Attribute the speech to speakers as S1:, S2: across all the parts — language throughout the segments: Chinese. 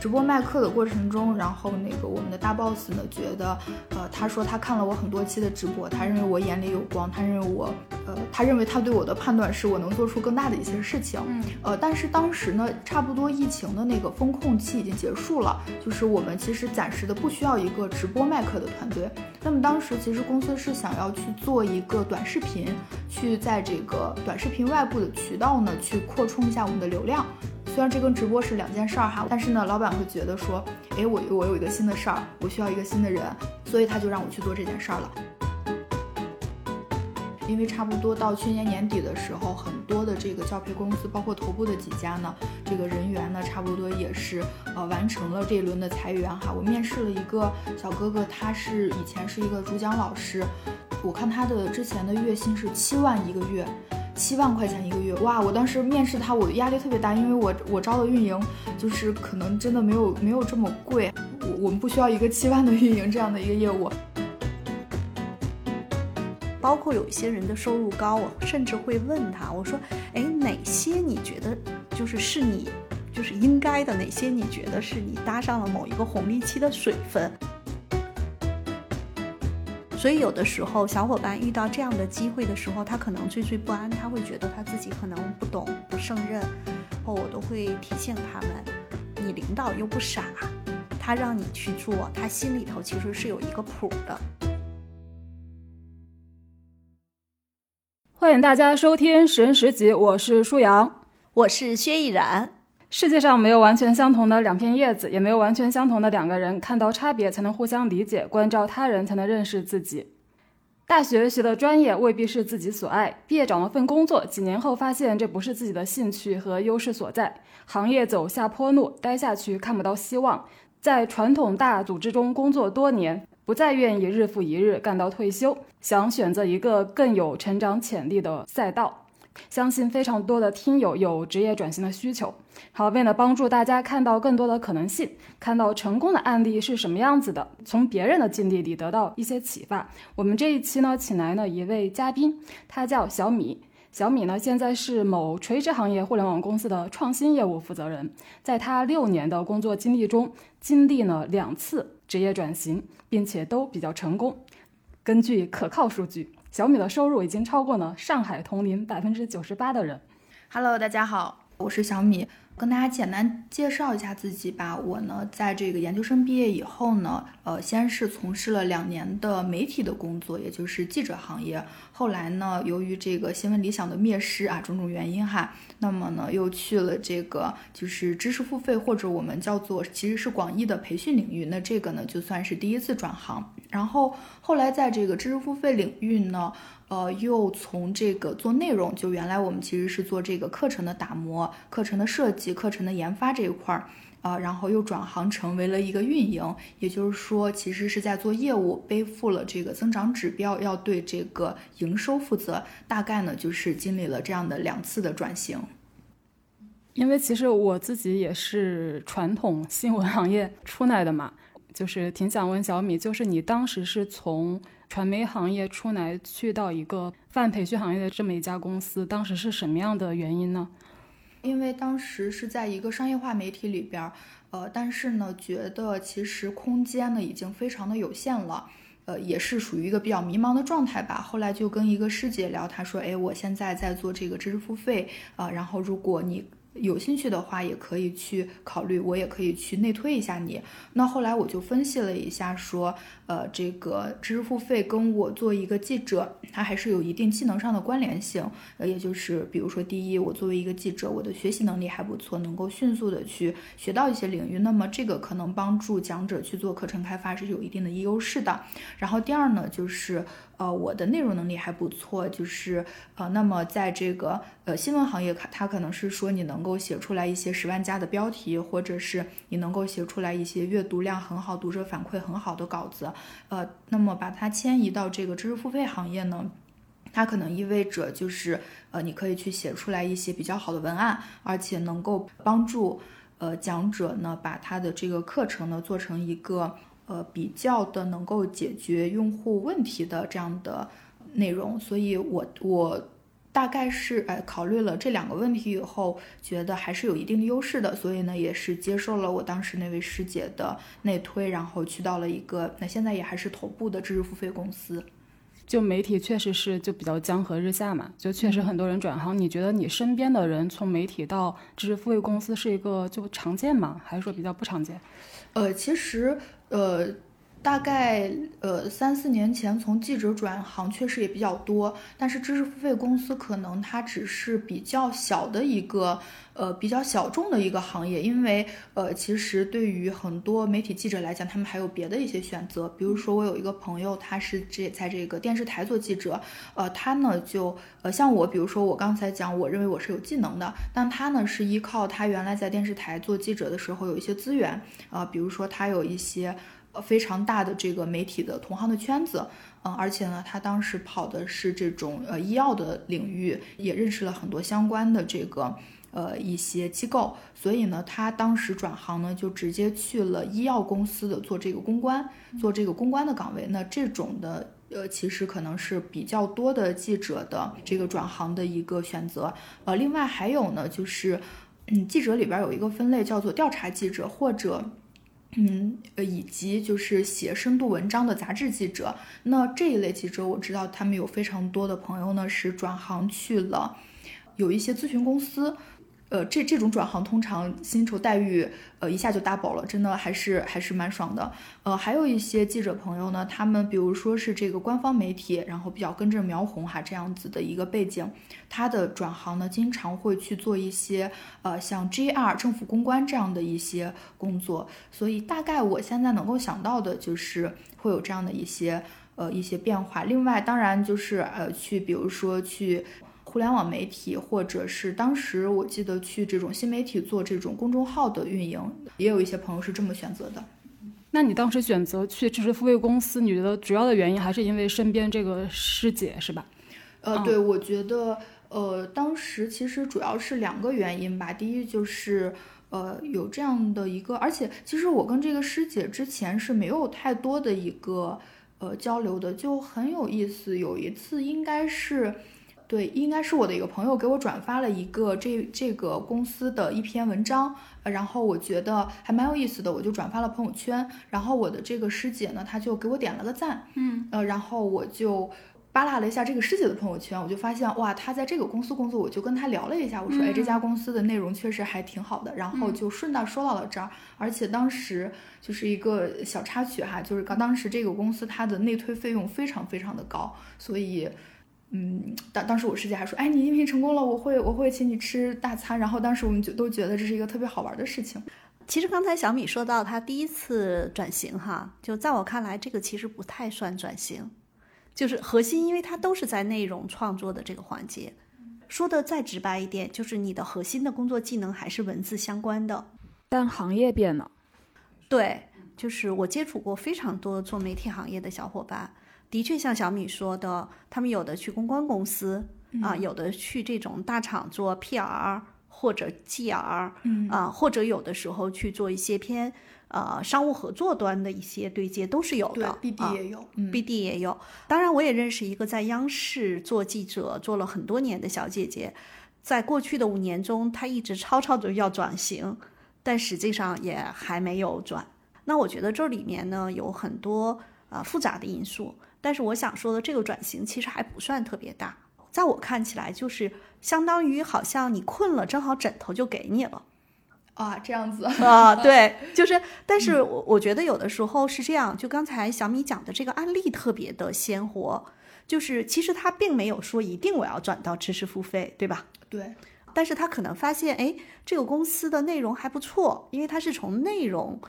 S1: 直播卖课的过程中，然后那个我们的大 boss 呢觉得，呃，他说他看了我很多期的直播，他认为我眼里有光，他认为我，呃，他认为他对我的判断是我能做出更大的一些事情。
S2: 嗯，
S1: 呃，但是当时呢，差不多疫情的那个风控期已经结束了，就是我们其实暂时的不需要一个直播卖课的团队。那么当时其实公司是想要去做一个短视频，去在这个短视频外部的渠道呢，去扩充一下我们的流量。虽然这跟直播是两件事儿哈，但是呢，老板会觉得说，哎，我我有一个新的事儿，我需要一个新的人，所以他就让我去做这件事儿了。因为差不多到去年年底的时候，很多的这个教培公司，包括头部的几家呢，这个人员呢，差不多也是呃完成了这一轮的裁员哈。我面试了一个小哥哥，他是以前是一个主讲老师，我看他的之前的月薪是七万一个月。七万块钱一个月，哇！我当时面试他，我压力特别大，因为我我招的运营就是可能真的没有没有这么贵，我我们不需要一个七万的运营这样的一个业务。
S2: 包括有一些人的收入高，我甚至会问他，我说，哎，哪些你觉得就是是你就是应该的，哪些你觉得是你搭上了某一个红利期的水分？所以有的时候，小伙伴遇到这样的机会的时候，他可能惴惴不安，他会觉得他自己可能不懂、不胜任。后我都会提醒他们：你领导又不傻，他让你去做，他心里头其实是有一个谱的。
S3: 欢迎大家收听《十人十集》，我是舒阳，
S2: 我是薛逸然。
S3: 世界上没有完全相同的两片叶子，也没有完全相同的两个人。看到差别才能互相理解，关照他人才能认识自己。大学学的专业未必是自己所爱，毕业找了份工作，几年后发现这不是自己的兴趣和优势所在，行业走下坡路，待下去看不到希望。在传统大组织中工作多年，不再愿意日复一日干到退休，想选择一个更有成长潜力的赛道。相信非常多的听友有职业转型的需求。好，为了帮助大家看到更多的可能性，看到成功的案例是什么样子的，从别人的经历里得到一些启发，我们这一期呢，请来了一位嘉宾，他叫小米。小米呢，现在是某垂直行业互联网公司的创新业务负责人。在他六年的工作经历中，经历了两次职业转型，并且都比较成功。根据可靠数据。小米的收入已经超过了上海同龄百分之九十八的人。
S1: Hello，大家好，我是小米，跟大家简单介绍一下自己吧。我呢，在这个研究生毕业以后呢，呃，先是从事了两年的媒体的工作，也就是记者行业。后来呢，由于这个新闻理想的灭失啊，种种原因哈，那么呢，又去了这个就是知识付费或者我们叫做其实是广义的培训领域。那这个呢，就算是第一次转行。然后后来在这个知识付费领域呢，呃，又从这个做内容，就原来我们其实是做这个课程的打磨、课程的设计、课程的研发这一块儿，啊，然后又转行成为了一个运营，也就是说，其实是在做业务，背负了这个增长指标，要对这个营收负责。大概呢，就是经历了这样的两次的转型。
S3: 因为其实我自己也是传统新闻行业出来的嘛。就是挺想问小米，就是你当时是从传媒行业出来，去到一个泛培训行业的这么一家公司，当时是什么样的原因呢？
S1: 因为当时是在一个商业化媒体里边，呃，但是呢，觉得其实空间呢已经非常的有限了，呃，也是属于一个比较迷茫的状态吧。后来就跟一个师姐聊，她说，哎，我现在在做这个知识付费啊，然后如果你。有兴趣的话，也可以去考虑，我也可以去内推一下你。那后来我就分析了一下，说，呃，这个知识付费跟我做一个记者，它还是有一定技能上的关联性。呃，也就是，比如说，第一，我作为一个记者，我的学习能力还不错，能够迅速的去学到一些领域，那么这个可能帮助讲者去做课程开发是有一定的优势的。然后第二呢，就是。呃，我的内容能力还不错，就是呃，那么在这个呃新闻行业，它它可能是说你能能够写出来一些十万加的标题，或者是你能够写出来一些阅读量很好、读者反馈很好的稿子，呃，那么把它迁移到这个知识付费行业呢，它可能意味着就是呃，你可以去写出来一些比较好的文案，而且能够帮助呃讲者呢把他的这个课程呢做成一个。呃，比较的能够解决用户问题的这样的内容，所以我我大概是呃考虑了这两个问题以后，觉得还是有一定的优势的，所以呢也是接受了我当时那位师姐的内推，然后去到了一个那现在也还是头部的知识付费公司。
S3: 就媒体确实是就比较江河日下嘛，就确实很多人转行。你觉得你身边的人从媒体到知识付费公司是一个就常见吗？还是说比较不常见？
S1: 呃，其实呃。大概呃三四年前从记者转行确实也比较多，但是知识付费公司可能它只是比较小的一个呃比较小众的一个行业，因为呃其实对于很多媒体记者来讲，他们还有别的一些选择，比如说我有一个朋友，他是这在这个电视台做记者，呃他呢就呃像我，比如说我刚才讲，我认为我是有技能的，但他呢是依靠他原来在电视台做记者的时候有一些资源啊，比如说他有一些。呃，非常大的这个媒体的同行的圈子，嗯，而且呢，他当时跑的是这种呃医药的领域，也认识了很多相关的这个呃一些机构，所以呢，他当时转行呢，就直接去了医药公司的做这个公关，做这个公关的岗位。那这种的呃，其实可能是比较多的记者的这个转行的一个选择。呃，另外还有呢，就是嗯，记者里边有一个分类叫做调查记者或者。嗯，呃，以及就是写深度文章的杂志记者，那这一类记者，我知道他们有非常多的朋友呢，是转行去了，有一些咨询公司。呃，这这种转行通常薪酬待遇，呃，一下就 double 了，真的还是还是蛮爽的。呃，还有一些记者朋友呢，他们比如说是这个官方媒体，然后比较跟着苗红哈这样子的一个背景，他的转行呢，经常会去做一些呃像 GR 政府公关这样的一些工作。所以大概我现在能够想到的就是会有这样的一些呃一些变化。另外，当然就是呃去比如说去。互联网媒体，或者是当时我记得去这种新媒体做这种公众号的运营，也有一些朋友是这么选择的。
S3: 那你当时选择去知识付费公司，你觉得主要的原因还是因为身边这个师姐是吧？
S1: 呃，对，我觉得，呃，当时其实主要是两个原因吧。第一就是，呃，有这样的一个，而且其实我跟这个师姐之前是没有太多的一个呃交流的，就很有意思。有一次应该是。对，应该是我的一个朋友给我转发了一个这这个公司的一篇文章，然后我觉得还蛮有意思的，我就转发了朋友圈。然后我的这个师姐呢，她就给我点了个赞，
S2: 嗯，
S1: 呃，然后我就扒拉了一下这个师姐的朋友圈，我就发现哇，她在这个公司工作，我就跟她聊了一下，我说，哎，这家公司的内容确实还挺好的，然后就顺道说到了这儿。而且当时就是一个小插曲哈，就是刚当时这个公司它的内推费用非常非常的高，所以。嗯，当当时我师姐还说，哎，你应聘成功了，我会我会请你吃大餐。然后当时我们就都觉得这是一个特别好玩的事情。
S2: 其实刚才小米说到他第一次转型哈，就在我看来，这个其实不太算转型，就是核心，因为它都是在内容创作的这个环节。说的再直白一点，就是你的核心的工作技能还是文字相关的，
S3: 但行业变了。
S2: 对，就是我接触过非常多做媒体行业的小伙伴。的确，像小米说的，他们有的去公关公司啊，有的去这种大厂做 PR 或者 GR，嗯啊，或者有的时候去做一些偏呃商务合作端的一些对接，都是有的。
S1: BD 也有
S2: ，BD 也有。当然，我也认识一个在央视做记者做了很多年的小姐姐，在过去的五年中，她一直吵吵着要转型，但实际上也还没有转。那我觉得这里面呢有很多啊复杂的因素。但是我想说的这个转型其实还不算特别大，在我看起来就是相当于好像你困了，正好枕头就给你了，
S1: 啊，这样子
S2: 啊，对，就是，但是我我觉得有的时候是这样，就刚才小米讲的这个案例特别的鲜活，就是其实他并没有说一定我要转到知识付费，对吧？
S1: 对，
S2: 但是他可能发现，哎，这个公司的内容还不错，因为他是从内容。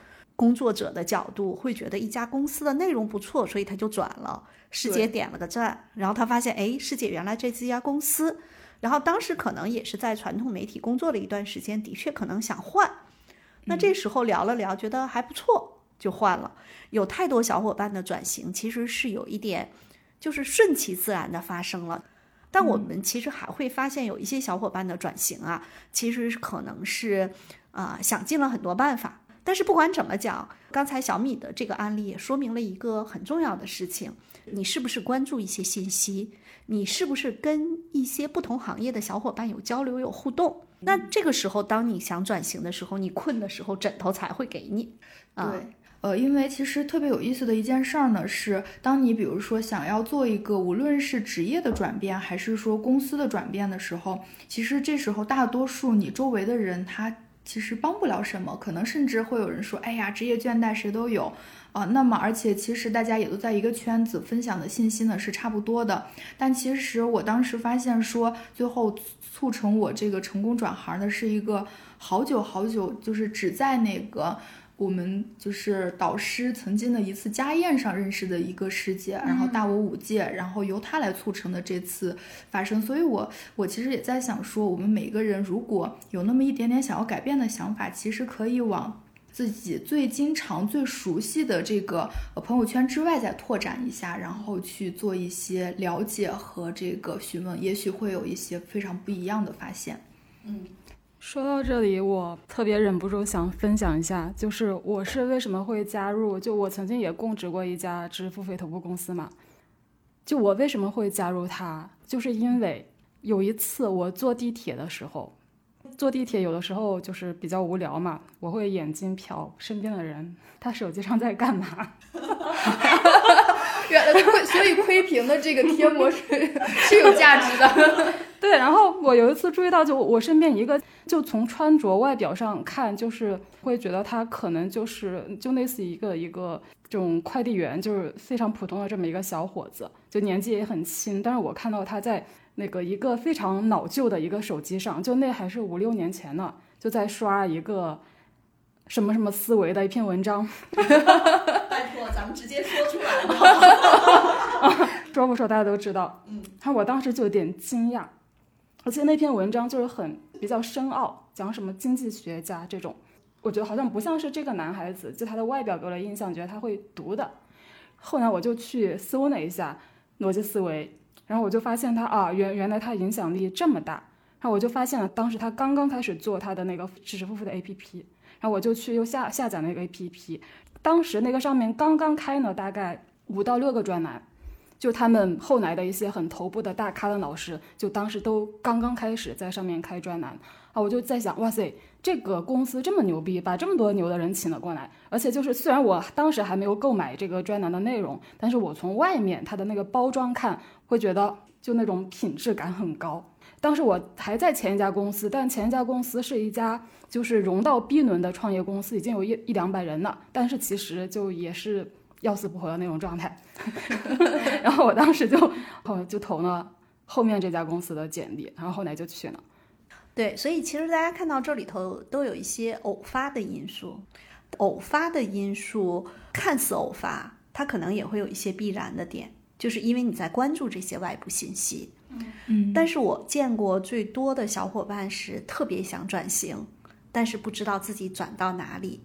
S2: 工作者的角度会觉得一家公司的内容不错，所以他就转了。师姐点了个赞，然后他发现，哎，师姐原来这这家公司，然后当时可能也是在传统媒体工作了一段时间，的确可能想换。那这时候聊了聊，觉得还不错，就换了。有太多小伙伴的转型其实是有一点，就是顺其自然的发生了。但我们其实还会发现，有一些小伙伴的转型啊，其实可能是啊想尽了很多办法。但是不管怎么讲，刚才小米的这个案例也说明了一个很重要的事情：你是不是关注一些信息？你是不是跟一些不同行业的小伙伴有交流、有互动？那这个时候，当你想转型的时候，你困的时候，枕头才会给你。
S1: 对，呃，因为其实特别有意思的一件事儿呢，是当你比如说想要做一个无论是职业的转变，还是说公司的转变的时候，其实这时候大多数你周围的人他其实帮不了什么，可能甚至会有人说：“哎呀，职业倦怠谁都有。”啊，那么而且其实大家也都在一个圈子，分享的信息呢是差不多的。但其实我当时发现说，最后促成我这个成功转行的是一个好久好久，就是只在那个我们就是导师曾经的一次家宴上认识的一个师姐，然后大我五届，然后由她来促成的这次发生。所以我我其实也在想说，我们每个人如果有那么一点点想要改变的想法，其实可以往。自己最经常、最熟悉的这个呃朋友圈之外再拓展一下，然后去做一些了解和这个询问，也许会有一些非常不一样的发现。
S3: 嗯，说到这里，我特别忍不住想分享一下，就是我是为什么会加入？就我曾经也供职过一家知识付费头部公司嘛，就我为什么会加入它，就是因为有一次我坐地铁的时候。坐地铁有的时候就是比较无聊嘛，我会眼睛瞟身边的人，他手机上在干嘛？
S1: 原来亏，所以窥屏的这个贴膜是是有价值的。
S3: 对，然后我有一次注意到，就我身边一个，就从穿着外表上看，就是会觉得他可能就是就类似一个一个这种快递员，就是非常普通的这么一个小伙子，就年纪也很轻，但是我看到他在。那个一个非常老旧的一个手机上，就那还是五六年前呢，就在刷一个什么什么思维的一篇文章。
S2: 拜托，咱们直接说出来。
S3: 说不说大家都知道。嗯。他我当时就有点惊讶，而且那篇文章就是很比较深奥，讲什么经济学家这种，我觉得好像不像是这个男孩子，就他的外表给我的印象，觉得他会读的。后来我就去搜了一下逻辑思维。然后我就发现他啊，原原来他影响力这么大。然后我就发现了，当时他刚刚开始做他的那个知识付费的 APP，然后我就去又下下载那个 APP。当时那个上面刚刚开呢，大概五到六个专栏，就他们后来的一些很头部的大咖的老师，就当时都刚刚开始在上面开专栏啊。我就在想，哇塞，这个公司这么牛逼，把这么多牛的人请了过来。而且就是虽然我当时还没有购买这个专栏的内容，但是我从外面它的那个包装看。会觉得就那种品质感很高。当时我还在前一家公司，但前一家公司是一家就是融到 B 轮的创业公司，已经有一一两百人了，但是其实就也是要死不活的那种状态。然后我当时就后就投了后面这家公司的简历，然后后来就去了。
S2: 对，所以其实大家看到这里头都有一些偶发的因素，偶发的因素看似偶发，它可能也会有一些必然的点。就是因为你在关注这些外部信息，
S1: 嗯，
S2: 但是我见过最多的小伙伴是特别想转型，但是不知道自己转到哪里。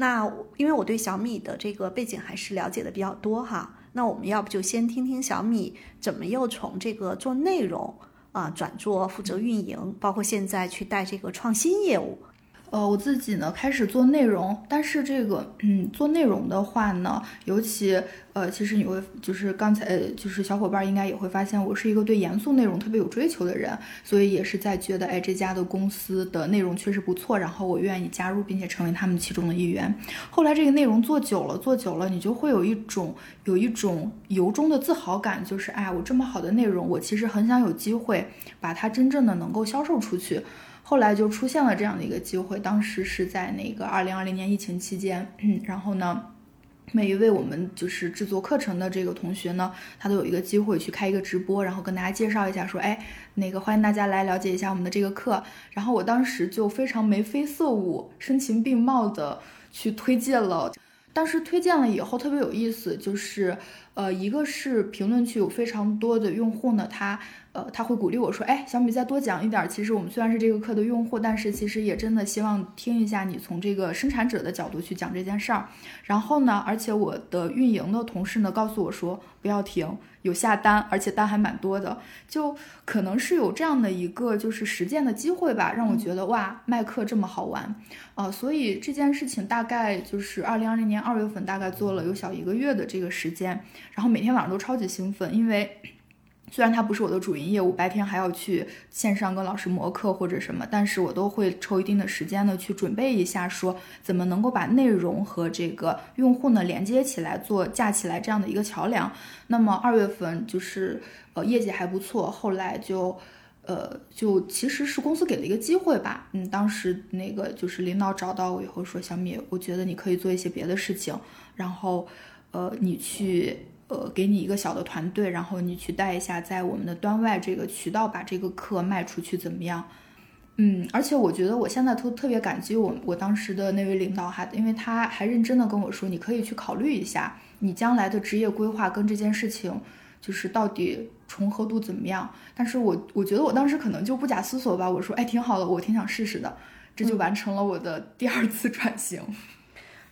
S2: 那因为我对小米的这个背景还是了解的比较多哈，那我们要不就先听听小米怎么又从这个做内容啊转做负责运营，包括现在去带这个创新业务。
S1: 呃，我自己呢开始做内容，但是这个，嗯，做内容的话呢，尤其，呃，其实你会就是刚才，就是小伙伴应该也会发现，我是一个对严肃内容特别有追求的人，所以也是在觉得，哎，这家的公司的内容确实不错，然后我愿意加入，并且成为他们其中的一员。后来这个内容做久了，做久了，你就会有一种有一种由衷的自豪感，就是，哎，我这么好的内容，我其实很想有机会把它真正的能够销售出去。后来就出现了这样的一个机会，当时是在那个二零二零年疫情期间，嗯然后呢，每一位我们就是制作课程的这个同学呢，他都有一个机会去开一个直播，然后跟大家介绍一下，说，哎，那个欢迎大家来了解一下我们的这个课。然后我当时就非常眉飞色舞、声情并茂的去推荐了。当时推荐了以后特别有意思，就是。呃，一个是评论区有非常多的用户呢，他呃他会鼓励我说，哎，小米再多讲一点。其实我们虽然是这个课的用户，但是其实也真的希望听一下你从这个生产者的角度去讲这件事儿。然后呢，而且我的运营的同事呢告诉我说，不要停。有下单，而且单还蛮多的，就可能是有这样的一个就是实践的机会吧，让我觉得哇，卖课这么好玩，啊，所以这件事情大概就是二零二零年二月份，大概做了有小一个月的这个时间，然后每天晚上都超级兴奋，因为。虽然它不是我的主营业务，白天还要去线上跟老师磨课或者什么，但是我都会抽一定的时间呢去准备一下，说怎么能够把内容和这个用户呢连接起来，做架起来这样的一个桥梁。那么二月份就是呃业绩还不错，后来就呃就其实是公司给了一个机会吧，嗯，当时那个就是领导找到我以后说小米，我觉得你可以做一些别的事情，然后呃你去。呃，给你一个小的团队，然后你去带一下，在我们的端外这个渠道把这个课卖出去，怎么样？嗯，而且我觉得我现在都特别感激我我当时的那位领导哈，因为他还认真的跟我说，你可以去考虑一下你将来的职业规划跟这件事情，就是到底重合度怎么样。但是我我觉得我当时可能就不假思索吧，我说，哎，挺好的，我挺想试试的，这就完成了我的第二次转型。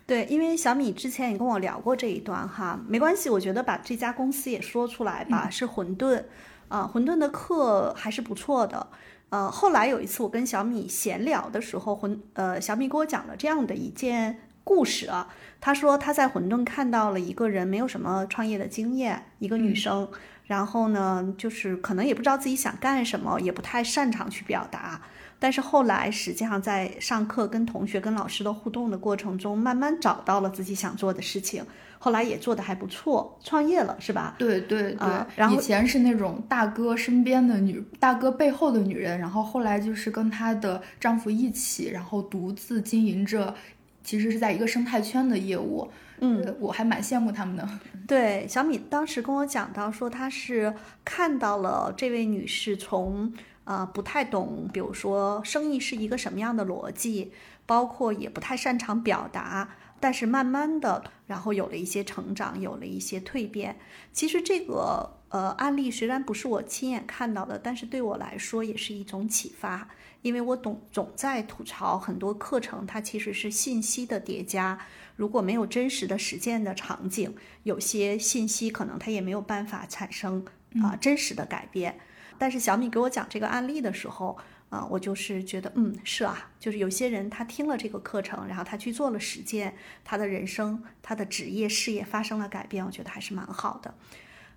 S2: 对，因为小米之前也跟我聊过这一段哈，没关系，我觉得把这家公司也说出来吧，是混沌，啊，混沌的课还是不错的，呃，后来有一次我跟小米闲聊的时候，混，呃，小米给我讲了这样的一件故事啊，他说他在混沌看到了一个人没有什么创业的经验，一个女生，然后呢，就是可能也不知道自己想干什么，也不太擅长去表达。但是后来，实际上在上课、跟同学、跟老师的互动的过程中，慢慢找到了自己想做的事情。后来也做得还不错，创业了，是吧？
S1: 对对对。然后以前是那种大哥身边的女，大哥背后的女人，然后后来就是跟她的丈夫一起，然后独自经营着，其实是在一个生态圈的业务。
S2: 嗯，
S1: 我还蛮羡慕他们的。
S2: 对，小米当时跟我讲到说，她是看到了这位女士从。呃，不太懂，比如说生意是一个什么样的逻辑，包括也不太擅长表达，但是慢慢的，然后有了一些成长，有了一些蜕变。其实这个呃案例虽然不是我亲眼看到的，但是对我来说也是一种启发，因为我总总在吐槽很多课程，它其实是信息的叠加，如果没有真实的实践的场景，有些信息可能它也没有办法产生啊真实的改变。但是小米给我讲这个案例的时候，啊，我就是觉得，嗯，是啊，就是有些人他听了这个课程，然后他去做了实践，他的人生、他的职业、事业发生了改变，我觉得还是蛮好的。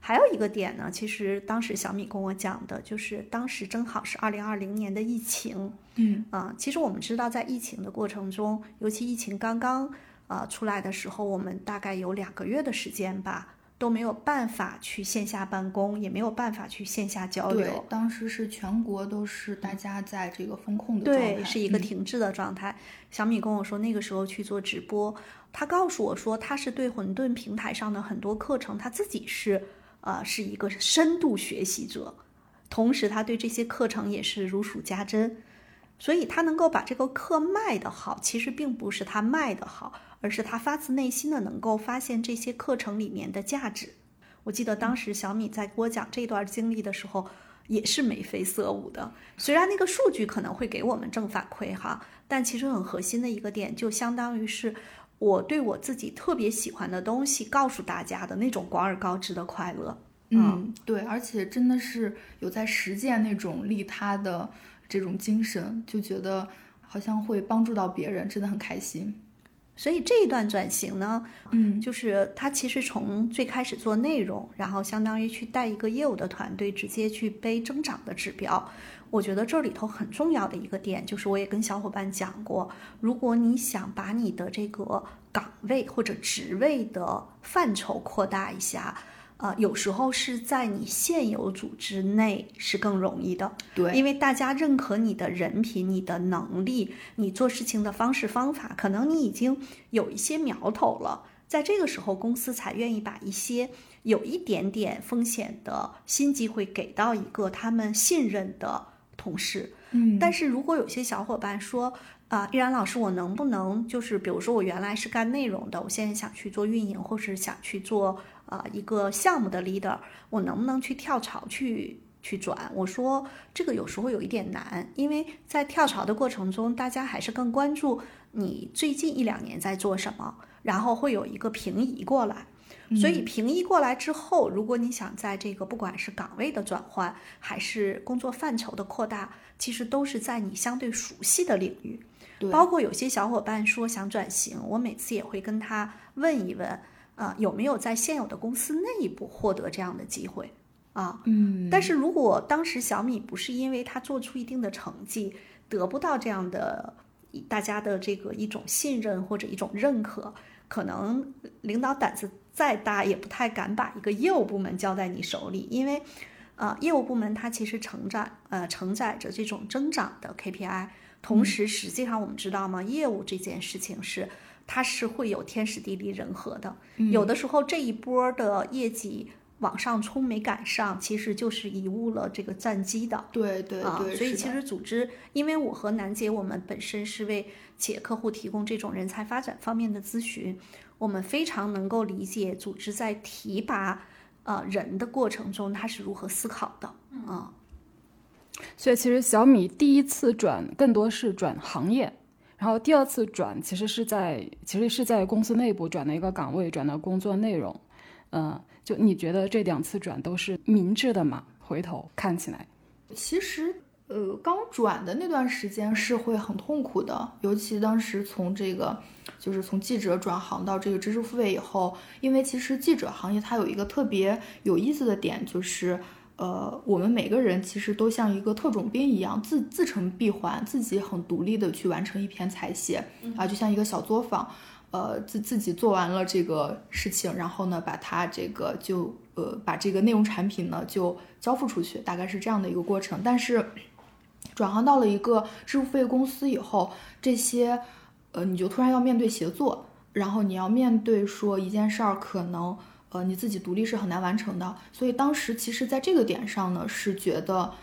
S2: 还有一个点呢，其实当时小米跟我讲的，就是当时正好是二零二零年的疫情，
S1: 嗯，
S2: 啊，其实我们知道，在疫情的过程中，尤其疫情刚刚啊出来的时候，我们大概有两个月的时间吧。都没有办法去线下办公，也没有办法去线下交流。
S1: 对，当时是全国都是大家在这个风控的
S2: 状态，对，是一个停滞的状态。小米跟我说，那个时候去做直播，他告诉我说，他是对混沌平台上的很多课程，他自己是呃是一个深度学习者，同时他对这些课程也是如数家珍，所以他能够把这个课卖得好，其实并不是他卖得好。而是他发自内心的能够发现这些课程里面的价值。我记得当时小米在给我讲这段经历的时候，也是眉飞色舞的。虽然那个数据可能会给我们正反馈哈，但其实很核心的一个点，就相当于是我对我自己特别喜欢的东西告诉大家的那种广而告之的快乐。
S1: 嗯，对，而且真的是有在实践那种利他的这种精神，就觉得好像会帮助到别人，真的很开心。
S2: 所以这一段转型
S1: 呢，
S2: 嗯，就是他其实从最开始做内容，然后相当于去带一个业务的团队，直接去背增长的指标。我觉得这里头很重要的一个点，就是我也跟小伙伴讲过，如果你想把你的这个岗位或者职位的范畴扩大一下。呃，有时候是在你现有组织内是更容易的，
S1: 对，
S2: 因为大家认可你的人品、你的能力、你做事情的方式方法，可能你已经有一些苗头了，在这个时候，公司才愿意把一些有一点点风险的新机会给到一个他们信任的同事。
S1: 嗯，
S2: 但是如果有些小伙伴说，啊，依然老师，我能不能就是，比如说我原来是干内容的，我现在想去做运营，或是想去做。呃一个项目的 leader，我能不能去跳槽去去转？我说这个有时候有一点难，因为在跳槽的过程中，大家还是更关注你最近一两年在做什么，然后会有一个平移过来。所以平移过来之后，如果你想在这个不管是岗位的转换，还是工作范畴的扩大，其实都是在你相对熟悉的领域。包括有些小伙伴说想转型，我每次也会跟他问一问，呃，有没有在现有的公司内部获得这样的机会啊？
S1: 嗯，
S2: 但是如果当时小米不是因为他做出一定的成绩，得不到这样的大家的这个一种信任或者一种认可，可能领导胆子再大也不太敢把一个业务部门交在你手里，因为，啊，业务部门它其实承载呃承载着这种增长的 KPI。同时，实际上我们知道吗？业务这件事情是，它是会有天时地利人和的。有的时候这一波的业绩往上冲没赶上，其实就是贻误了这个战机的。
S1: 对对对，
S2: 所以其实组织，因为我和楠姐我们本身是为企业客户提供这种人才发展方面的咨询，我们非常能够理解组织在提拔呃人的过程中，他是如何思考的啊。
S3: 所以其实小米第一次转更多是转行业，然后第二次转其实是在其实是在公司内部转的一个岗位，转的工作内容。嗯，就你觉得这两次转都是明智的吗？回头看起来，
S1: 其实呃刚转的那段时间是会很痛苦的，尤其当时从这个就是从记者转行到这个知识付费以后，因为其实记者行业它有一个特别有意思的点就是。呃，我们每个人其实都像一个特种兵一样，自自成闭环，自己很独立的去完成一篇采写啊，就像一个小作坊，呃，自自己做完了这个事情，然后呢，把它这个就呃把这个内容产品呢就交付出去，大概是这样的一个过程。但是转行到了一个支付费公司以后，这些呃你就突然要面对协作，然后你要面对说一件事儿可能。呃，你自己独立是很难完成的，所以当时其实在这个点上呢，是觉得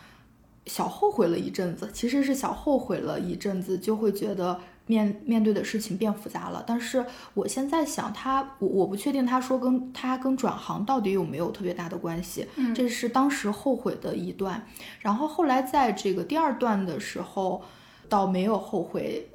S1: 小后悔了一阵子，其实是小后悔了一阵子，就会觉得面面对的事情变复杂了。但是我现在想，他我我不确定他说跟他跟转行到底有没有特别大的关系，这是当时后悔的一段。然后后来在这个第二段的时候，倒没有后悔。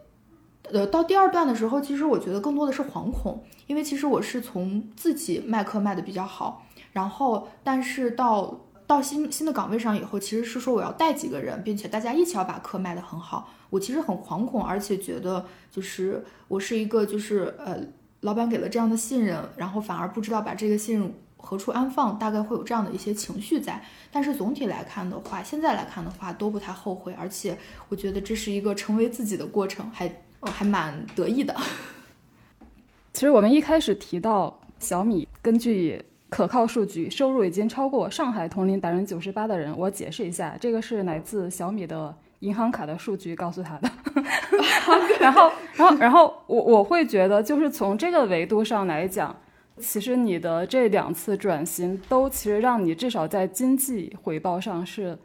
S1: 呃，到第二段的时候，其实我觉得更多的是惶恐，因为其实我是从自己卖课卖的比较好，然后但是到到新新的岗位上以后，其实是说我要带几个人，并且大家一起要把课卖得很好。我其实很惶恐，而且觉得就是我是一个就是呃，老板给了这样的信任，然后反而不知道把这个信任何处安放，大概会有这样的一些情绪在。但是总体来看的话，现在来看的话都不太后悔，而且我觉得这是一个成为自己的过程，还。我还蛮得意的。
S3: 其实我们一开始提到小米，根据可靠数据，收入已经超过上海同龄百分之九十八的人。我解释一下，这个是来自小米的银行卡的数据告诉他的。然后，然后，然后我我会觉得，就是从这个维度上来讲，其实你的这两次转型，都其实让你至少在经济回报上是。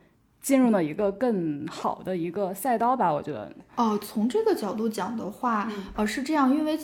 S3: 进入了一个更好的一个赛道吧，我觉得。
S1: 哦，从这个角度讲的话，呃，是这样，因为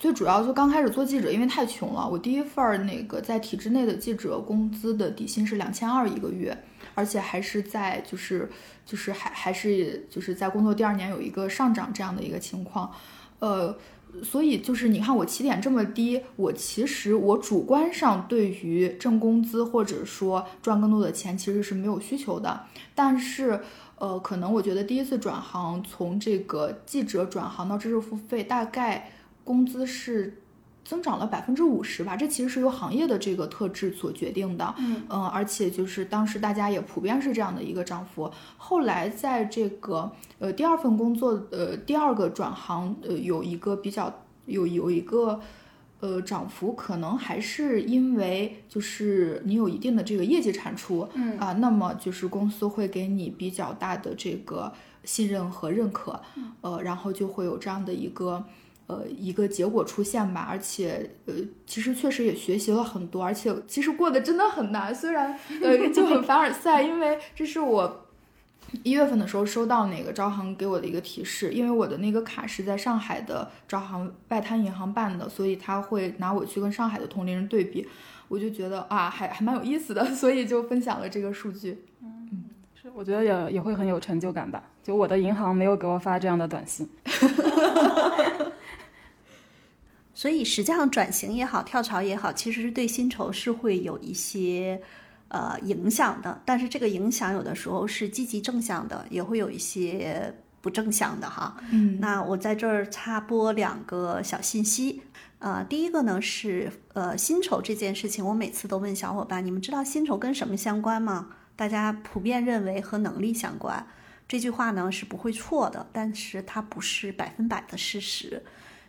S1: 最主要就刚开始做记者，因为太穷了。我第一份儿那个在体制内的记者工资的底薪是两千二一个月，而且还是在就是就是还还是就是在工作第二年有一个上涨这样的一个情况，呃。所以就是你看我起点这么低，我其实我主观上对于挣工资或者说赚更多的钱其实是没有需求的。但是，呃，可能我觉得第一次转行从这个记者转行到知识付费，大概工资是。增长了百分之五十吧，这其实是由行业的这个特质所决定的。
S2: 嗯
S1: 而且就是当时大家也普遍是这样的一个涨幅。后来在这个呃第二份工作呃第二个转行呃有一个比较有有一个呃涨幅，可能还是因为就是你有一定的这个业绩产出，
S2: 嗯
S1: 啊，那么就是公司会给你比较大的这个信任和认可，呃，然后就会有这样的一个。呃，一个结果出现吧，而且呃，其实确实也学习了很多，而且其实过得真的很难。虽然 呃就很凡尔赛，因为这是我一月份的时候收到那个招行给我的一个提示，因为我的那个卡是在上海的招行外滩银行办的，所以他会拿我去跟上海的同龄人对比，我就觉得啊，还 还蛮有意思的，所以就分享了这个数据。
S3: 嗯，是，我觉得也也会很有成就感吧。就我的银行没有给我发这样的短信。
S2: 所以实际上转型也好，跳槽也好，其实是对薪酬是会有一些。呃，影响的，但是这个影响有的时候是积极正向的，也会有一些不正向的哈。
S1: 嗯，
S2: 那我在这儿插播两个小信息。呃，第一个呢是呃薪酬这件事情，我每次都问小伙伴，你们知道薪酬跟什么相关吗？大家普遍认为和能力相关。这句话呢是不会错的，但是它不是百分百的事实。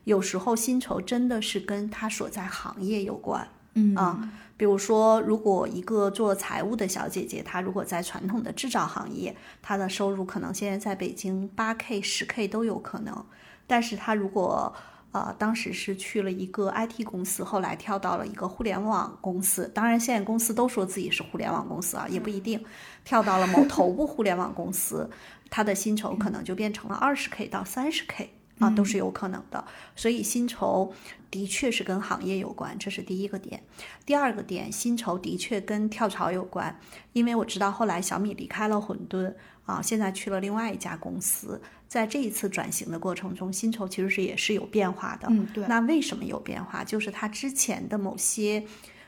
S2: 有时候薪酬真的是跟他所在行业有关。
S1: 嗯
S2: 啊。比如说，如果一个做财务的小姐姐，她如果在传统的制造行业，她的收入可能现在在北京八 K、十 K 都有可能。但是她如果呃当时是去了一个 IT 公司，后来跳到了一个互联网公司，当然现在公司都说自己是互联网公司啊，也不一定。跳到了某头部互联网公司，她的薪酬可能就变成了二十 K 到三十 K。啊，都是有可能的，所以薪酬的确是跟行业有关，这是第一个点。第二个点，薪酬的确跟跳槽有关，因为我知道后来小米离开了混沌啊，现在去了另外一家公司，在这一次转型的过程中，薪酬其实是也是有变化的。
S1: 嗯，对。
S2: 那为什么有变化？就是他之前的某些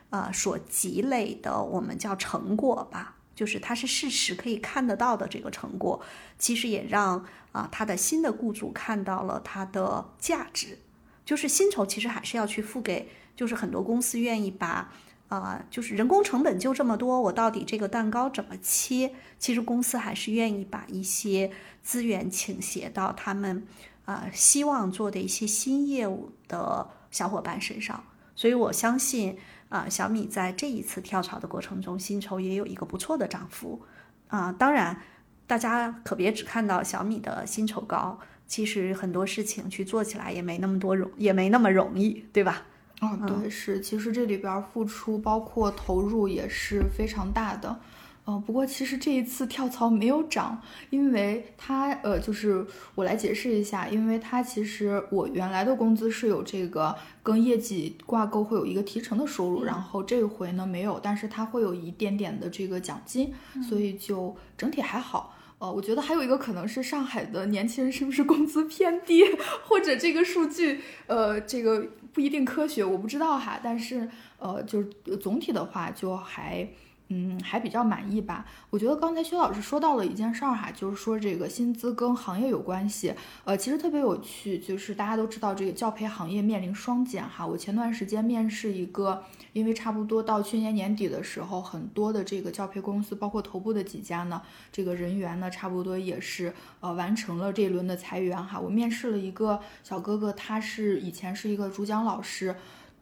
S2: 呃所积累的，我们叫成果吧。就是它是事实可以看得到的这个成果，其实也让啊他的新的雇主看到了他的价值。就是薪酬其实还是要去付给，就是很多公司愿意把啊，就是人工成本就这么多，我到底这个蛋糕怎么切？其实公司还是愿意把一些资源倾斜到他们啊希望做的一些新业务的小伙伴身上。所以我相信。啊，小米在这一次跳槽的过程中，薪酬也有一个不错的涨幅。啊，当然，大家可别只看到小米的薪酬高，其实很多事情去做起来也没那么多容，也没那么容易，对吧？
S1: 哦，对，是，其实这里边付出包括投入也是非常大的。呃，不过其实这一次跳槽没有涨，因为它呃，就是我来解释一下，因为它其实我原来的工资是有这个跟业绩挂钩，会有一个提成的收入，然后这回呢没有，但是它会有一点点的这个奖金，所以就整体还好。呃，我觉得还有一个可能是上海的年轻人是不是工资偏低，或者这个数据呃这个不一定科学，我不知道哈，但是呃就是总体的话就还。嗯，还比较满意吧。我觉得刚才薛老师说到了一件事儿哈，就是说这个薪资跟行业有关系。呃，其实特别有趣，就是大家都知道这个教培行业面临双减哈。我前段时间面试一个，因为差不多到去年年底的时候，很多的这个教培公司，包括头部的几家呢，这个人员呢，差不多也是呃完成了这一轮的裁员哈。我面试了一个小哥哥，他是以前是一个主讲老师，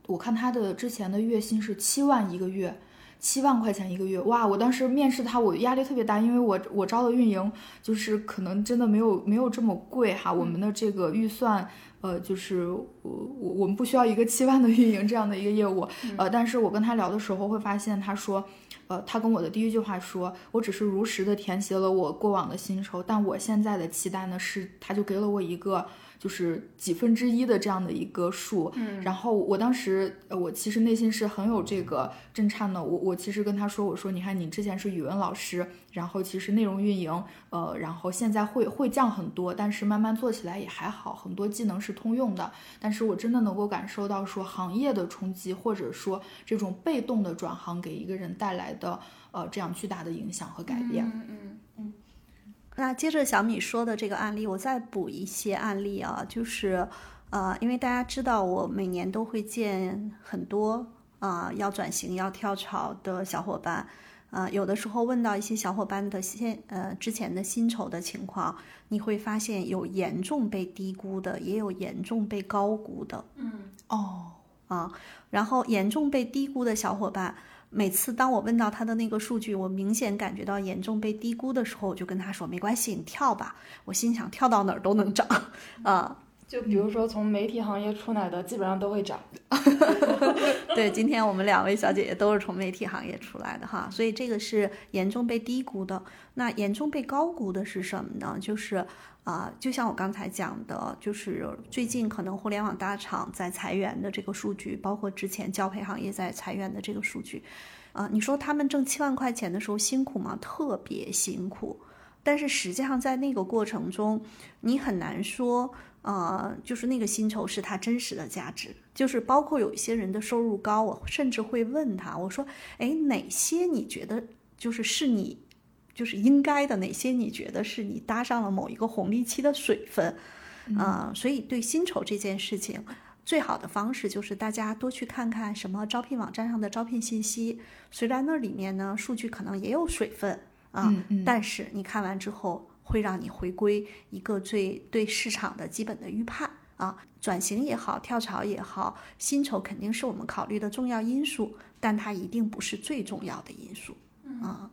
S1: 我看他的之前的月薪是七万一个月。七万块钱一个月，哇！我当时面试他，我压力特别大，因为我我招的运营就是可能真的没有没有这么贵哈。我们的这个预算，呃，就是我我我们不需要一个七万的运营这样的一个业务，呃，但是我跟他聊的时候会发现，他说，呃，他跟我的第一句话说，我只是如实的填写了我过往的薪酬，但我现在的期待呢是，他就给了我一个。就是几分之一的这样的一个数，
S3: 嗯，
S1: 然后我当时，我其实内心是很有这个震颤的。我我其实跟他说，我说你看你之前是语文老师，然后其实内容运营，呃，然后现在会会降很多，但是慢慢做起来也还好，很多技能是通用的。但是我真的能够感受到说行业的冲击，或者说这种被动的转行给一个人带来的呃这样巨大的影响和改变。
S3: 嗯嗯嗯。
S2: 那接着小米说的这个案例，我再补一些案例啊，就是，呃，因为大家知道我每年都会见很多啊要转型、要跳槽的小伙伴，啊，有的时候问到一些小伙伴的现呃之前的薪酬的情况，你会发现有严重被低估的，也有严重被高估的。
S3: 嗯，
S1: 哦，
S2: 啊，然后严重被低估的小伙伴。每次当我问到他的那个数据，我明显感觉到严重被低估的时候，我就跟他说：“没关系，你跳吧。”我心想，跳到哪儿都能涨，啊，
S3: 就比如说从媒体行业出来的，基本上都会涨。
S2: 对，今天我们两位小姐姐都是从媒体行业出来的哈，所以这个是严重被低估的。那严重被高估的是什么呢？就是啊，就像我刚才讲的，就是最近可能互联网大厂在裁员的这个数据，包括之前教培行业在裁员的这个数据，啊，你说他们挣七万块钱的时候辛苦吗？特别辛苦。但是实际上在那个过程中，你很难说。呃，就是那个薪酬是他真实的价值，就是包括有一些人的收入高，我甚至会问他，我说，哎，哪些你觉得就是是你就是应该的，哪些你觉得是你搭上了某一个红利期的水分，啊，所以对薪酬这件事情，最好的方式就是大家多去看看什么招聘网站上的招聘信息，虽然那里面呢数据可能也有水分啊，但是你看完之后。会让你回归一个最对市场的基本的预判啊，转型也好，跳槽也好，薪酬肯定是我们考虑的重要因素，但它一定不是最重要的因素啊。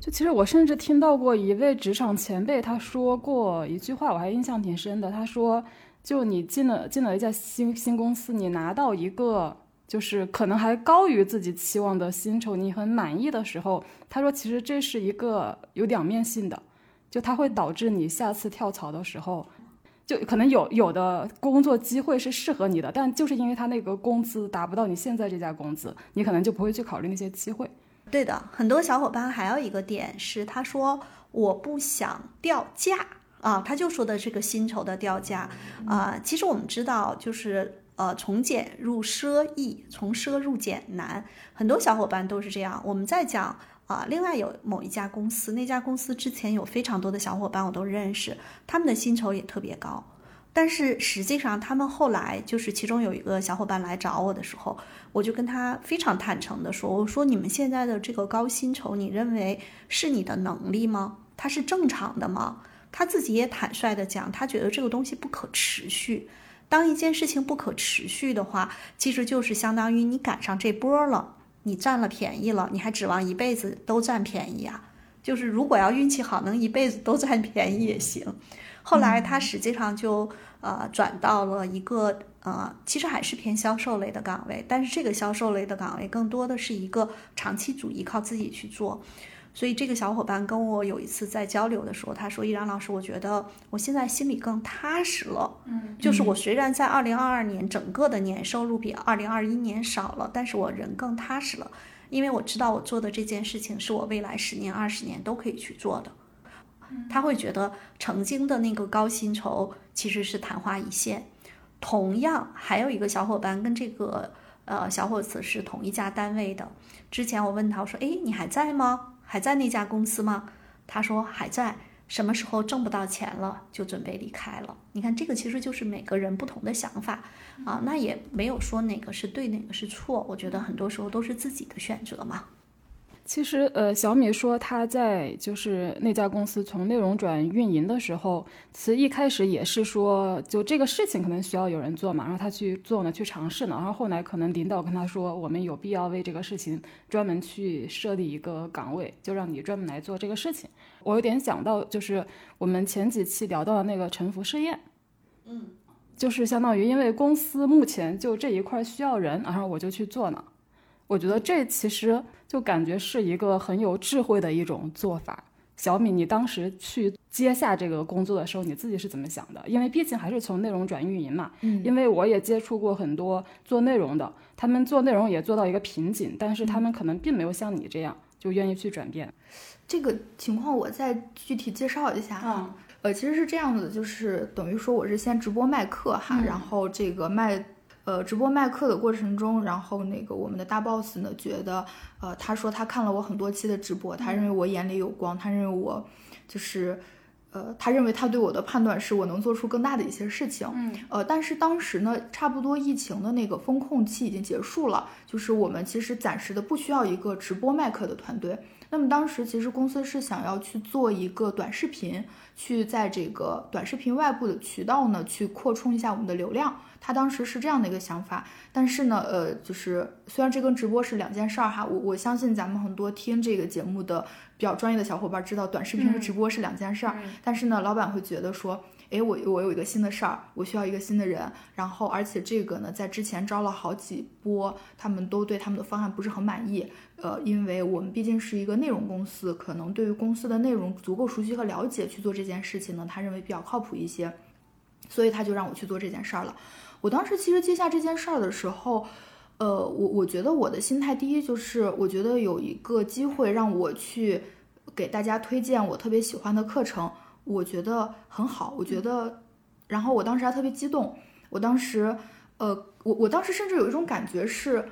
S3: 就其实我甚至听到过一位职场前辈他说过一句话，我还印象挺深的。他说，就你进了进了一家新新公司，你拿到一个就是可能还高于自己期望的薪酬，你很满意的时候，他说其实这是一个有两面性的。就它会导致你下次跳槽的时候，就可能有有的工作机会是适合你的，但就是因为他那个工资达不到你现在这家工资，你可能就不会去考虑那些机会。
S2: 对的，很多小伙伴还有一个点是，他说我不想掉价啊，他就说的这个薪酬的掉价啊。其实我们知道，就是呃从简入奢易，从奢入俭难，很多小伙伴都是这样。我们在讲。啊，另外有某一家公司，那家公司之前有非常多的小伙伴我都认识，他们的薪酬也特别高，但是实际上他们后来就是其中有一个小伙伴来找我的时候，我就跟他非常坦诚的说，我说你们现在的这个高薪酬，你认为是你的能力吗？它是正常的吗？他自己也坦率的讲，他觉得这个东西不可持续。当一件事情不可持续的话，其实就是相当于你赶上这波了。你占了便宜了，你还指望一辈子都占便宜啊？就是如果要运气好，能一辈子都占便宜也行。后来他实际上就呃转到了一个呃，其实还是偏销售类的岗位，但是这个销售类的岗位更多的是一个长期主义，靠自己去做。所以这个小伙伴跟我有一次在交流的时候，他说：“依然老师，我觉得我现在心里更踏实了。嗯，就是我虽然在二零二二年整个的年收入比二零二一年少了，但是我人更踏实了，因为我知道我做的这件事情是我未来十年、二十年都可以去做的。他会觉得曾经的那个高薪酬其实是昙花一现。同样，还有一个小伙伴跟这个呃小伙子是同一家单位的。之前我问他，我说：哎，你还在吗？还在那家公司吗？他说还在。什么时候挣不到钱了，就准备离开了。你看，这个其实就是每个人不同的想法啊。那也没有说哪个是对，哪个是错。我觉得很多时候都是自己的选择嘛。
S3: 其实，呃，小米说他在就是那家公司从内容转运营的时候，其实一开始也是说，就这个事情可能需要有人做嘛，然后他去做呢，去尝试呢，然后后来可能领导跟他说，我们有必要为这个事情专门去设立一个岗位，就让你专门来做这个事情。我有点想到，就是我们前几期聊到的那个沉浮试验，
S2: 嗯，
S3: 就是相当于因为公司目前就这一块需要人，然后我就去做呢。我觉得这其实就感觉是一个很有智慧的一种做法。小米，你当时去接下这个工作的时候，你自己是怎么想的？因为毕竟还是从内容转运营嘛。
S1: 嗯。
S3: 因为我也接触过很多做内容的，他们做内容也做到一个瓶颈，但是他们可能并没有像你这样就愿意去转变。
S1: 这个情况我再具体介绍一下啊。呃，其实是这样子，就是等于说我是先直播卖课哈，然后这个卖。呃，直播卖课的过程中，然后那个我们的大 boss 呢，觉得，呃，他说他看了我很多期的直播，他认为我眼里有光，他认为我就是，呃，他认为他对我的判断是我能做出更大的一些事情。
S3: 嗯，
S1: 呃，但是当时呢，差不多疫情的那个风控期已经结束了，就是我们其实暂时的不需要一个直播卖课的团队。那么当时其实公司是想要去做一个短视频，去在这个短视频外部的渠道呢，去扩充一下我们的流量。他当时是这样的一个想法，但是呢，呃，就是虽然这跟直播是两件事儿哈，我我相信咱们很多听这个节目的比较专业的小伙伴知道，短视频和直播是两件事儿，但是呢，老板会觉得说，诶，我我有一个新的事儿，我需要一个新的人，然后而且这个呢，在之前招了好几波，他们都对他们的方案不是很满意。呃，因为我们毕竟是一个内容公司，可能对于公司的内容足够熟悉和了解，去做这件事情呢，他认为比较靠谱一些，所以他就让我去做这件事儿了。我当时其实接下这件事儿的时候，呃，我我觉得我的心态，第一就是我觉得有一个机会让我去给大家推荐我特别喜欢的课程。我觉得很好，我觉得，然后我当时还特别激动，我当时，呃，我我当时甚至有一种感觉是，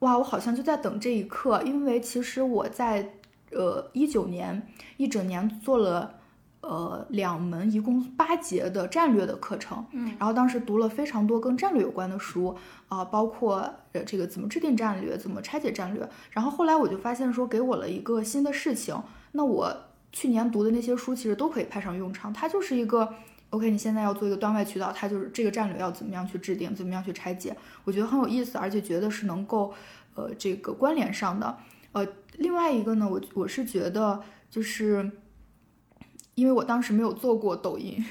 S1: 哇，我好像就在等这一刻，因为其实我在，呃，一九年一整年做了，呃，两门一共八节的战略的课程，
S2: 嗯，
S1: 然后当时读了非常多跟战略有关的书，啊，包括呃这个怎么制定战略，怎么拆解战略，然后后来我就发现说，给我了一个新的事情，那我。去年读的那些书其实都可以派上用场，它就是一个 OK。你现在要做一个端外渠道，它就是这个战略要怎么样去制定，怎么样去拆解，我觉得很有意思，而且觉得是能够呃这个关联上的。呃，另外一个呢，我我是觉得就是因为我当时没有做过抖音，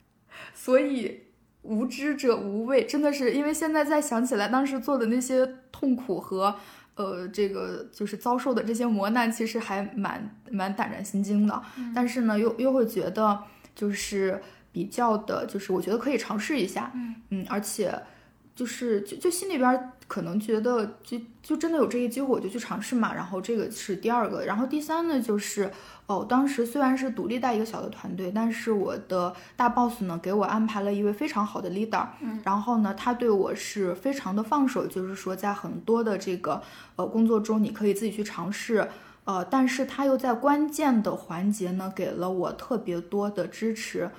S1: 所以无知者无畏，真的是因为现在再想起来当时做的那些痛苦和。呃，这个就是遭受的这些磨难，其实还蛮蛮胆战心惊的。但是呢，又又会觉得就是比较的，就是我觉得可以尝试一下。
S2: 嗯
S1: 嗯，而且就是就就心里边可能觉得，就就真的有这个机会，我就去尝试嘛。然后这个是第二个，然后第三呢就是。哦，当时虽然是独立带一个小的团队，但是我的大 boss 呢给我安排了一位非常好的 leader，
S2: 嗯，
S1: 然后呢他对我是非常的放手，就是说在很多的这个呃工作中你可以自己去尝试，呃，但是他又在关键的环节呢给了我特别多的支持，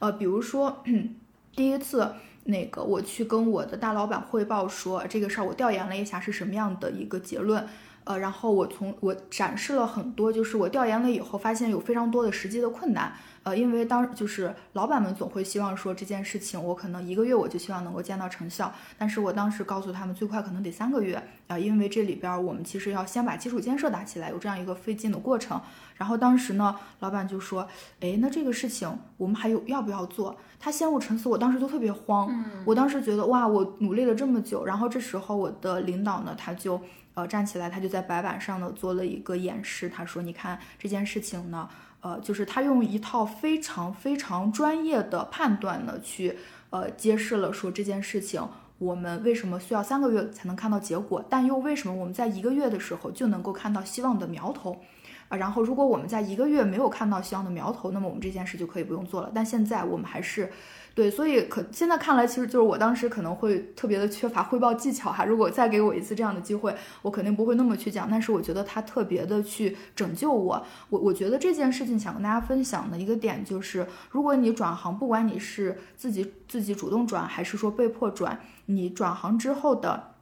S1: 呃，比如说 第一次那个我去跟我的大老板汇报说这个事儿，我调研了一下是什么样的一个结论。呃，然后我从我展示了很多，就是我调研了以后发现有非常多的实际的困难。呃，因为当就是老板们总会希望说这件事情我可能一个月我就希望能够见到成效，但是我当时告诉他们最快可能得三个月啊，因为这里边我们其实要先把基础建设打起来，有这样一个费劲的过程。然后当时呢，老板就说，哎，那这个事情我们还有要不要做？他陷入沉思，我当时就特别慌，我当时觉得哇，我努力了这么久，然后这时候我的领导呢，他就。呃，站起来，他就在白板上呢做了一个演示。他说：“你看这件事情呢，呃，就是他用一套非常非常专业的判断呢，去呃揭示了说这件事情我们为什么需要三个月才能看到结果，但又为什么我们在一个月的时候就能够看到希望的苗头啊？然后如果我们在一个月没有看到希望的苗头，那么我们这件事就可以不用做了。但现在我们还是。”对，所以可现在看来，其实就是我当时可能会特别的缺乏汇报技巧哈。如果再给我一次这样的机会，我肯定不会那么去讲。但是我觉得他特别的去拯救我。我我觉得这件事情想跟大家分享的一个点就是，如果你转行，不管你是自己自己主动转，还是说被迫转，你转行之后的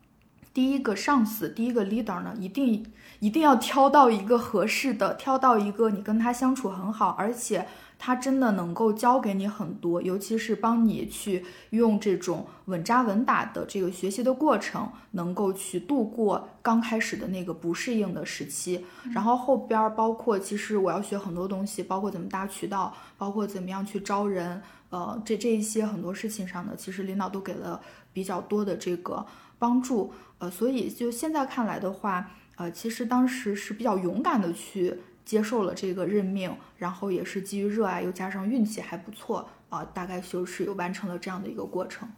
S1: 第一个上司、第一个 leader 呢，一定一定要挑到一个合适的，挑到一个你跟他相处很好，而且。他真的能够教给你很多，尤其是帮你去用这种稳扎稳打的这个学习的过程，能够去度过刚开始的那个不适应的时期。然后后边包括，其实我要学很多东西，包括怎么搭渠道，包括怎么样去招人，呃，这这一些很多事情上呢，其实领导都给了比较多的这个帮助。呃，所以就现在看来的话，呃，其实当时是比较勇敢的去。接受了这个任命，然后也是基于热爱，又加上运气还不错啊，大概就是有完成了这样的一个过程。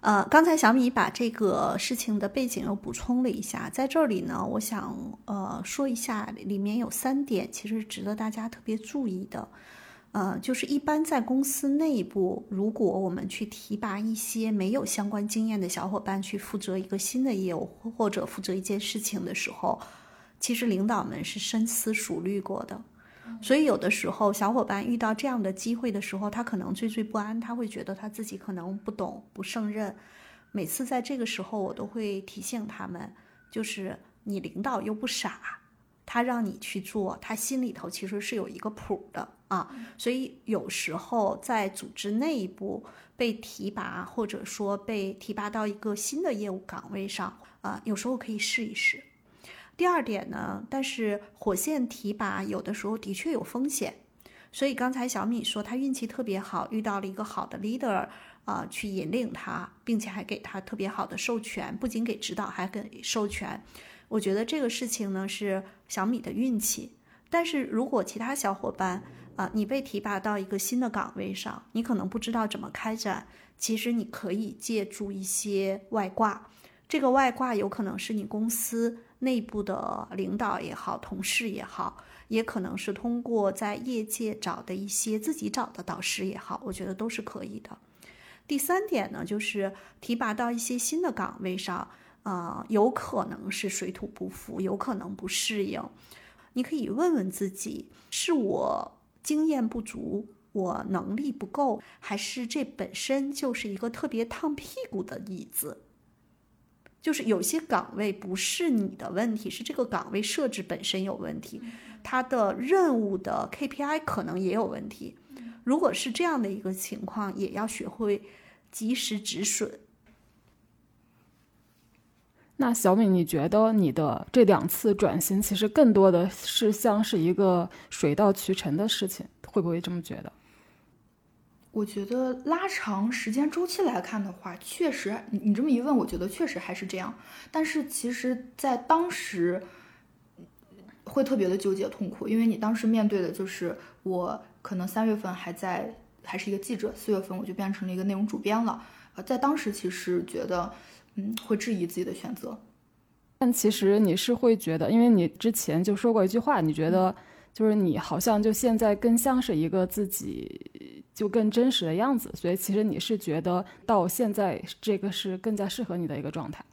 S2: 呃，刚才小米把这个事情的背景又补充了一下，在这里呢，我想呃说一下，里面有三点其实值得大家特别注意的。呃，就是一般在公司内部，如果我们去提拔一些没有相关经验的小伙伴去负责一个新的业务或者负责一件事情的时候。其实领导们是深思熟虑过的，所以有的时候小伙伴遇到这样的机会的时候，他可能惴惴不安，他会觉得他自己可能不懂、不胜任。每次在这个时候，我都会提醒他们，就是你领导又不傻，他让你去做，他心里头其实是有一个谱的啊。所以有时候在组织内部被提拔，或者说被提拔到一个新的业务岗位上啊，有时候可以试一试。第二点呢，但是火线提拔有的时候的确有风险，所以刚才小米说他运气特别好，遇到了一个好的 leader 啊，去引领他，并且还给他特别好的授权，不仅给指导，还给授权。我觉得这个事情呢是小米的运气。但是如果其他小伙伴啊，你被提拔到一个新的岗位上，你可能不知道怎么开展，其实你可以借助一些外挂。这个外挂有可能是你公司内部的领导也好，同事也好，也可能是通过在业界找的一些自己找的导师也好，我觉得都是可以的。第三点呢，就是提拔到一些新的岗位上，呃，有可能是水土不服，有可能不适应。你可以问问自己：是我经验不足，我能力不够，还是这本身就是一个特别烫屁股的椅子？就是有些岗位不是你的问题，是这个岗位设置本身有问题，它的任务的 KPI 可能也有问题。如果是这样的一个情况，也要学会及时止损。
S3: 那小米，你觉得你的这两次转型，其实更多的是像是一个水到渠成的事情，会不会这么觉得？
S1: 我觉得拉长时间周期来看的话，确实，你你这么一问，我觉得确实还是这样。但是其实，在当时会特别的纠结痛苦，因为你当时面对的就是我可能三月份还在还是一个记者，四月份我就变成了一个内容主编了。呃，在当时其实觉得，嗯，会质疑自己的选择。
S3: 但其实你是会觉得，因为你之前就说过一句话，你觉得就是你好像就现在更像是一个自己。就更真实的样子，所以其实你是觉得到现在这个是更加适合你的一个状态。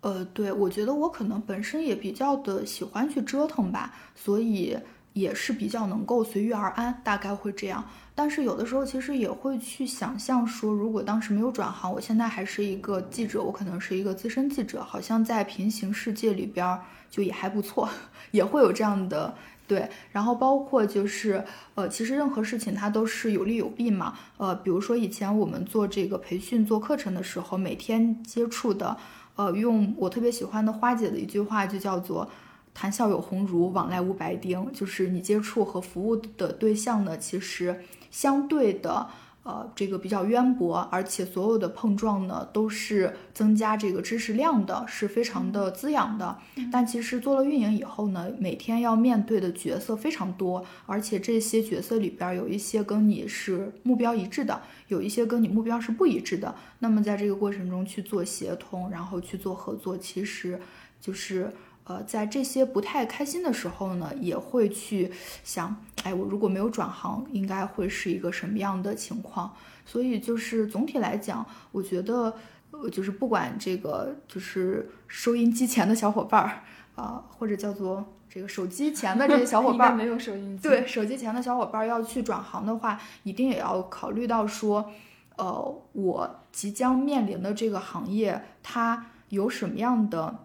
S1: 呃，对，我觉得我可能本身也比较的喜欢去折腾吧，所以也是比较能够随遇而安，大概会这样。但是有的时候其实也会去想象说，如果当时没有转行，我现在还是一个记者，我可能是一个资深记者，好像在平行世界里边就也还不错，也会有这样的。对，然后包括就是，呃，其实任何事情它都是有利有弊嘛。呃，比如说以前我们做这个培训、做课程的时候，每天接触的，呃，用我特别喜欢的花姐的一句话，就叫做“谈笑有鸿儒，往来无白丁”。就是你接触和服务的对象呢，其实相对的。呃，这个比较渊博，而且所有的碰撞呢，都是增加这个知识量的，是非常的滋养的。但其实做了运营以后呢，每天要面对的角色非常多，而且这些角色里边有一些跟你是目标一致的，有一些跟你目标是不一致的。那么在这个过程中去做协同，然后去做合作，其实就是。呃，在这些不太开心的时候呢，也会去想，哎，我如果没有转行，应该会是一个什么样的情况？所以就是总体来讲，我觉得，呃，就是不管这个就是收音机前的小伙伴儿啊，或者叫做这个手机前的这些小伙 伴儿，
S3: 没有收音机，
S1: 对，手机前的小伙伴儿要去转行的话，一定也要考虑到说，呃，我即将面临的这个行业，它有什么样的。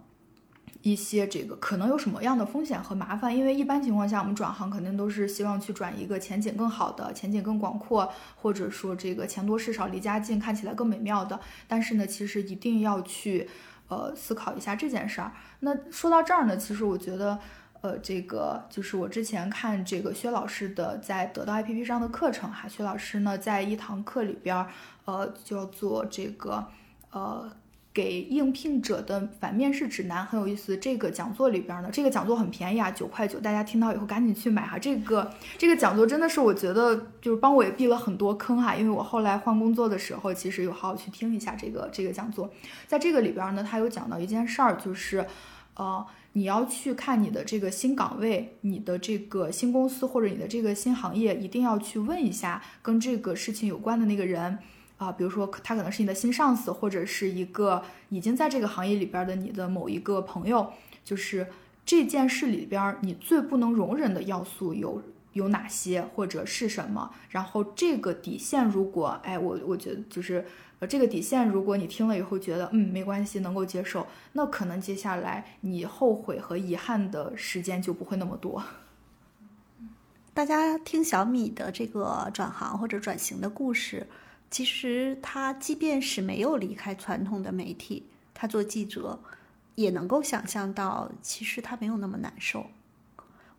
S1: 一些这个可能有什么样的风险和麻烦？因为一般情况下，我们转行肯定都是希望去转一个前景更好的、前景更广阔，或者说这个钱多事少、离家近、看起来更美妙的。但是呢，其实一定要去呃思考一下这件事儿。那说到这儿呢，其实我觉得，呃，这个就是我之前看这个薛老师的在得到 APP 上的课程哈，薛老师呢在一堂课里边儿，呃，叫做这个呃。给应聘者的反面试指南很有意思。这个讲座里边呢，这个讲座很便宜啊，九块九，大家听到以后赶紧去买哈。这个这个讲座真的是我觉得就是帮我也避了很多坑哈，因为我后来换工作的时候，其实有好好去听一下这个这个讲座。在这个里边呢，他有讲到一件事儿，就是呃，你要去看你的这个新岗位、你的这个新公司或者你的这个新行业，一定要去问一下跟这个事情有关的那个人。啊，比如说他可能是你的新上司，或者是一个已经在这个行业里边的你的某一个朋友，就是这件事里边你最不能容忍的要素有有哪些，或者是什么？然后这个底线，如果哎，我我觉得就是呃，这个底线，如果你听了以后觉得嗯没关系，能够接受，那可能接下来你后悔和遗憾的时间就不会那么多。
S2: 大家听小米的这个转行或者转型的故事。其实他即便是没有离开传统的媒体，他做记者，也能够想象到，其实他没有那么难受。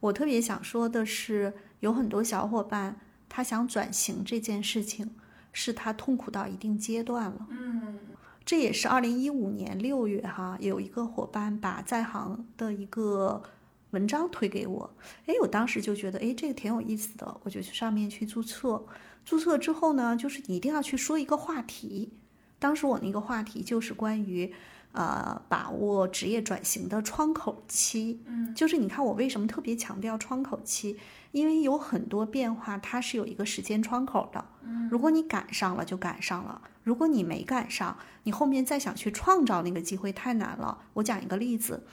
S2: 我特别想说的是，有很多小伙伴他想转型这件事情，是他痛苦到一定阶段了。
S1: 嗯，
S2: 这也是二零一五年六月哈，有一个伙伴把在行的一个文章推给我，哎，我当时就觉得哎这个挺有意思的，我就去上面去注册。注册之后呢，就是你一定要去说一个话题。当时我那个话题就是关于，呃，把握职业转型的窗口期。
S1: 嗯，
S2: 就是你看我为什么特别强调窗口期，因为有很多变化它是有一个时间窗口的。
S1: 嗯，
S2: 如果你赶上了就赶上了，如果你没赶上，你后面再想去创造那个机会太难了。我讲一个例子，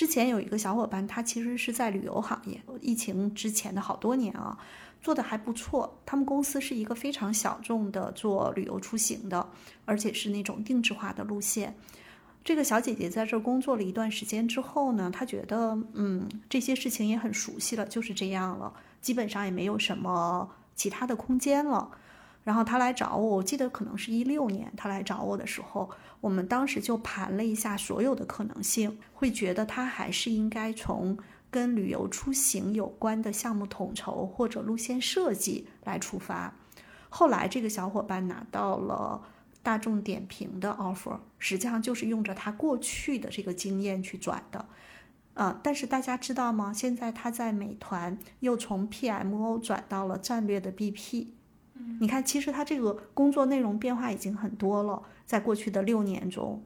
S2: 之前有一个小伙伴，他其实是在旅游行业，疫情之前的好多年啊。做的还不错，他们公司是一个非常小众的做旅游出行的，而且是那种定制化的路线。这个小姐姐在这工作了一段时间之后呢，她觉得嗯这些事情也很熟悉了，就是这样了，基本上也没有什么其他的空间了。然后他来找我，我记得可能是一六年他来找我的时候，我们当时就盘了一下所有的可能性，会觉得他还是应该从。跟旅游出行有关的项目统筹或者路线设计来出发，后来这个小伙伴拿到了大众点评的 offer，实际上就是用着他过去的这个经验去转的，呃，但是大家知道吗？现在他在美团又从 PMO 转到了战略的 BP，你看，其实他这个工作内容变化已经很多了，在过去的六年中。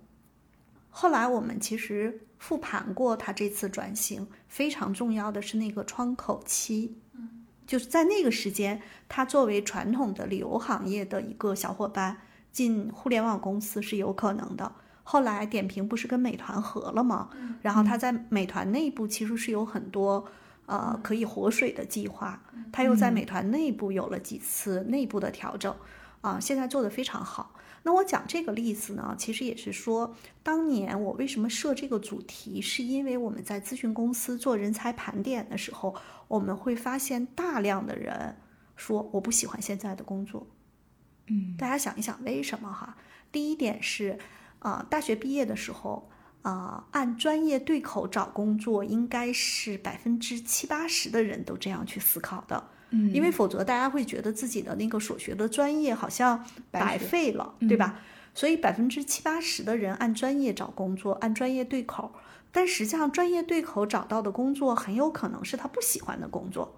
S2: 后来我们其实复盘过他这次转型，非常重要的是那个窗口期，
S1: 嗯，
S2: 就是在那个时间，他作为传统的旅游行业的一个小伙伴进互联网公司是有可能的。后来点评不是跟美团合了吗？
S1: 嗯，
S2: 然后他在美团内部其实是有很多呃可以活水的计划，他又在美团内部有了几次内部的调整，啊，现在做的非常好。那我讲这个例子呢，其实也是说，当年我为什么设这个主题，是因为我们在咨询公司做人才盘点的时候，我们会发现大量的人说我不喜欢现在的工作。
S1: 嗯，
S2: 大家想一想为什么哈？第一点是，啊，大学毕业的时候，啊，按专业对口找工作，应该是百分之七八十的人都这样去思考的。
S1: 嗯，
S2: 因为否则大家会觉得自己的那个所学的专业好像白费了，
S1: 嗯
S2: 对吧？所以百分之七八十的人按专业找工作，按专业对口，但实际上专业对口找到的工作很有可能是他不喜欢的工作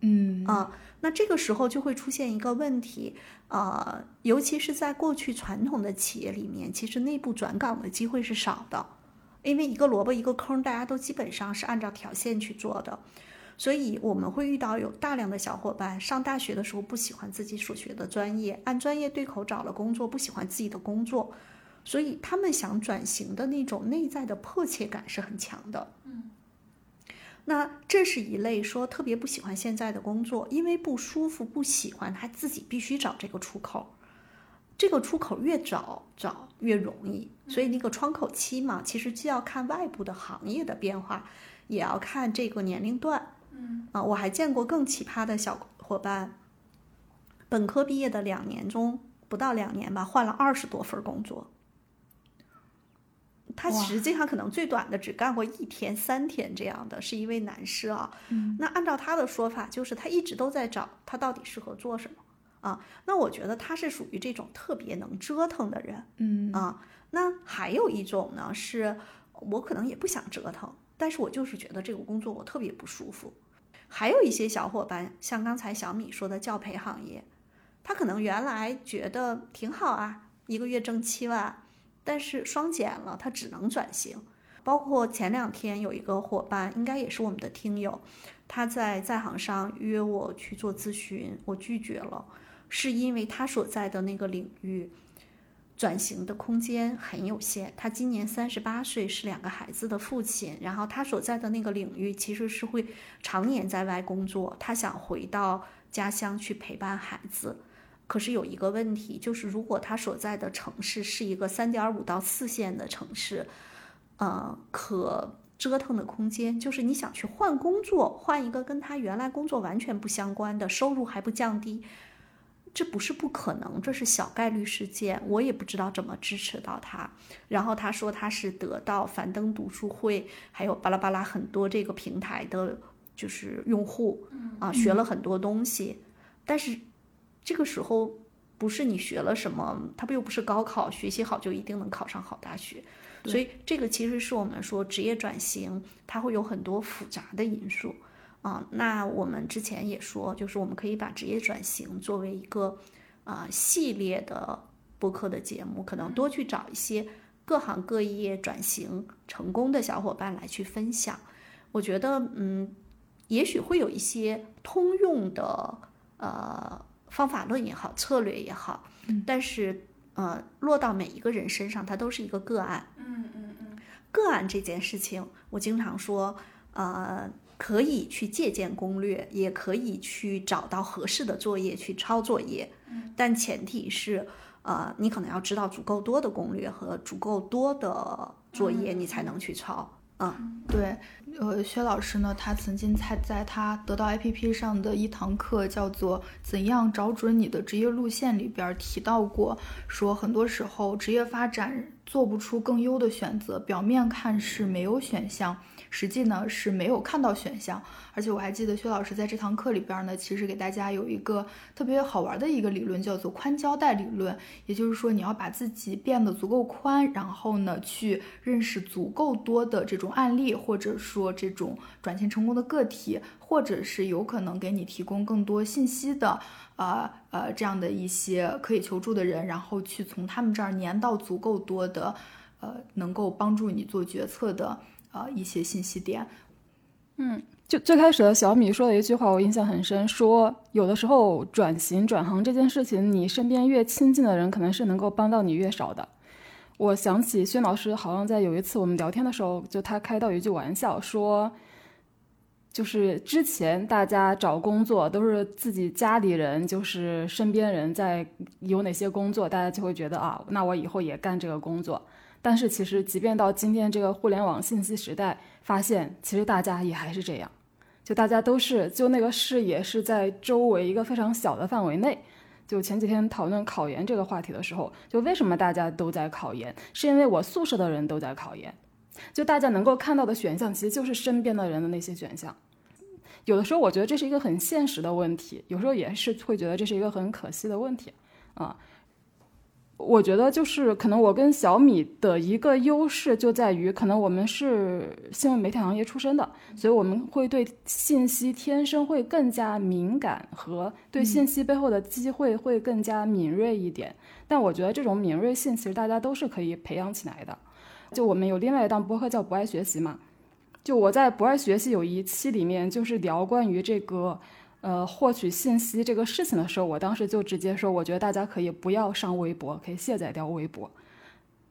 S1: 嗯
S2: 啊。那这个时候就会出现一个问题，呃，尤其是在过去传统的企业里面，其实内部转岗的机会是少的，因为一个萝卜一个坑，大家都基本上是按照条线去做的。所以我们会遇到有大量的小伙伴上大学的时候不喜欢自己所学的专业，按专业对口找了工作，不喜欢自己的工作，所以他们想转型的那种内在的迫切感是很强的。
S1: 嗯，
S2: 那这是一类说特别不喜欢现在的工作，因为不舒服、不喜欢，他自己必须找这个出口。这个出口越早找越容易，所以那个窗口期嘛，其实既要看外部的行业的变化，也要看这个年龄段。
S1: 嗯
S2: 啊，我还见过更奇葩的小伙伴，本科毕业的两年中不到两年吧，换了二十多份工作。他实际上可能最短的只干过一天、三天这样的，是一位男士啊。
S1: 嗯
S2: 那按照他的说法，就是他一直都在找他到底适合做什么啊。那我觉得他是属于这种特别能折腾的人。
S1: 嗯
S2: 啊，那还有一种呢，是我可能也不想折腾，但是我就是觉得这个工作我特别不舒服。还有一些小伙伴，像刚才小米说的教培行业，他可能原来觉得挺好啊，一个月挣七万，但是双减了，他只能转型。包括前两天有一个伙伴，应该也是我们的听友，他在在行上约我去做咨询，我拒绝了，是因为他所在的那个领域转型的空间很有限。他今年三十八岁，是两个孩子的父亲。然后他所在的那个领域其实是会常年在外工作，他想回到家乡去陪伴孩子。可是有一个问题，就是如果他所在的城市是一个三点五到四线的城市，呃，可折腾的空间就是你想去换工作，换一个跟他原来工作完全不相关的，收入还不降低，这不是不可能，这是小概率事件，我也不知道怎么支持到他。然后他说他是得到樊登读书会，还有巴拉巴拉很多这个平台的就是用户啊，学了很多东西，但是这个时候不是你学了什么，他不又不是高考，学习好就一定能考上好大学。所以这个其实是我们说职业转型，它会有很多复杂的因素啊。那我们之前也说，就是我们可以把职业转型作为一个啊系列的播客的节目，可能多去找一些各行各业转型成功的小伙伴来去分享。我觉得，嗯，也许会有一些通用的呃方法论也好，策略也好，但是呃落到每一个人身上，它都是一个个案。
S3: 嗯嗯嗯，
S2: 个案这件事情，我经常说，呃，可以去借鉴攻略，也可以去找到合适的作业去抄作业，但前提是，呃，你可能要知道足够多的攻略和足够多的作业，你才能去抄。嗯，
S1: 对，呃，薛老师呢，他曾经在在他得到 APP 上的一堂课叫做《怎样找准你的职业路线》里边提到过，说很多时候职业发展做不出更优的选择，表面看是没有选项。实际呢是没有看到选项，而且我还记得薛老师在这堂课里边呢，其实给大家有一个特别好玩的一个理论，叫做宽胶带理论。也就是说，你要把自己变得足够宽，然后呢，去认识足够多的这种案例，或者说这种转型成功的个体，或者是有可能给你提供更多信息的，呃呃，这样的一些可以求助的人，然后去从他们这儿粘到足够多的，呃，能够帮助你做决策的。呃，一些信息点，
S3: 嗯，就最开始的小米说的一句话，我印象很深，说有的时候转型转行这件事情，你身边越亲近的人，可能是能够帮到你越少的。我想起薛老师好像在有一次我们聊天的时候，就他开到一句玩笑，说，就是之前大家找工作都是自己家里人，就是身边人在有哪些工作，大家就会觉得啊，那我以后也干这个工作。但是其实，即便到今天这个互联网信息时代，发现其实大家也还是这样，就大家都是就那个视野是在周围一个非常小的范围内。就前几天讨论考研这个话题的时候，就为什么大家都在考研，是因为我宿舍的人都在考研，就大家能够看到的选项其实就是身边的人的那些选项。有的时候我觉得这是一个很现实的问题，有时候也是会觉得这是一个很可惜的问题啊。我觉得就是可能我跟小米的一个优势就在于，可能我们是新闻媒体行业出身的，所以我们会对信息天生会更加敏感，和对信息背后的机会会更加敏锐一点。但我觉得这种敏锐性其实大家都是可以培养起来的。就我们有另外一档播客叫不爱学习嘛，就我在不爱学习有一期里面就是聊关于这个。呃，获取信息这个事情的时候，我当时就直接说，我觉得大家可以不要上微博，可以卸载掉微博，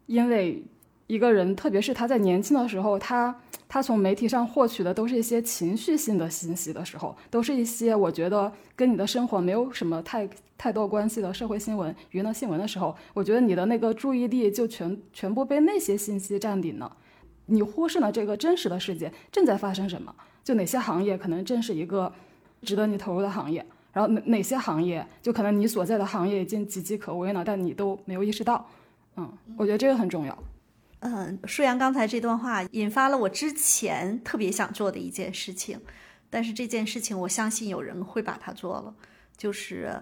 S3: 因为一个人，特别是他在年轻的时候，他他从媒体上获取的都是一些情绪性的信息的时候，都是一些我觉得跟你的生活没有什么太太多关系的社会新闻、娱乐新闻的时候，我觉得你的那个注意力就全全部被那些信息占领了，你忽视了这个真实的世界正在发生什么，就哪些行业可能正是一个。值得你投入的行业，然后哪哪些行业就可能你所在的行业已经岌岌可危了，但你都没有意识到。嗯，我觉得这个很重要。
S2: 嗯，舒阳刚才这段话引发了我之前特别想做的一件事情，但是这件事情我相信有人会把它做了，就是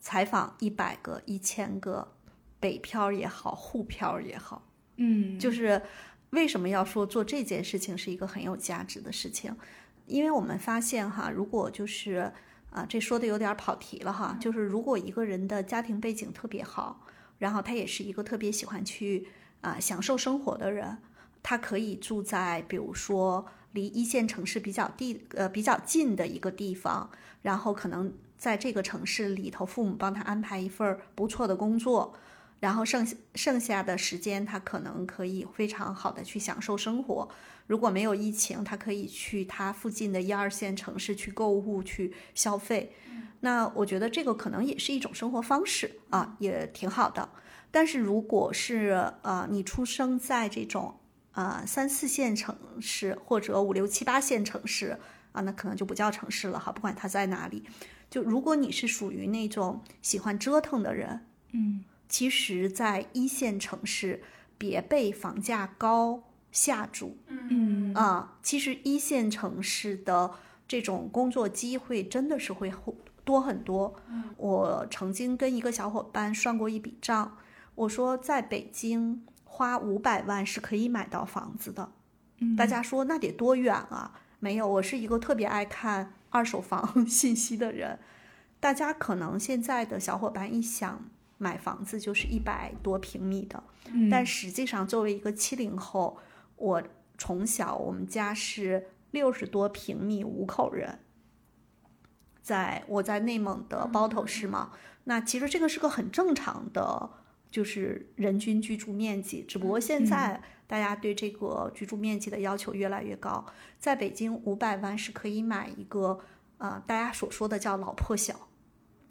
S2: 采访一百个、一千个北漂也好、沪漂也好。
S1: 嗯，
S2: 就是为什么要说做这件事情是一个很有价值的事情？因为我们发现哈，如果就是啊，这说的有点跑题了哈，就是如果一个人的家庭背景特别好，然后他也是一个特别喜欢去啊享受生活的人，他可以住在比如说离一线城市比较地呃比较近的一个地方，然后可能在这个城市里头，父母帮他安排一份不错的工作。然后剩下剩下的时间，他可能可以非常好的去享受生活。如果没有疫情，他可以去他附近的一二线城市去购物、去消费。那我觉得这个可能也是一种生活方式啊，也挺好的。但是如果是呃你出生在这种啊三四线城市或者五六七八线城市啊，那可能就不叫城市了哈，不管它在哪里。就如果你是属于那种喜欢折腾的人，
S1: 嗯。
S2: 其实，在一线城市，别被房价高吓住。
S1: 嗯
S2: 啊，其实一线城市的这种工作机会真的是会多很多。我曾经跟一个小伙伴算过一笔账，我说在北京花五百万是可以买到房子的。大家说那得多远啊？没有，我是一个特别爱看二手房 信息的人。大家可能现在的小伙伴一想买房子就是一百多平米的，但实际上作为一个七零后，我从小我们家是六十多平米五口人，在我在内蒙的包头市嘛，那其实这个是个很正常的，就是人均居住面积，只不过现在。大家对这个居住面积的要求越来越高，在北京五百万是可以买一个，呃，大家所说的叫老破小，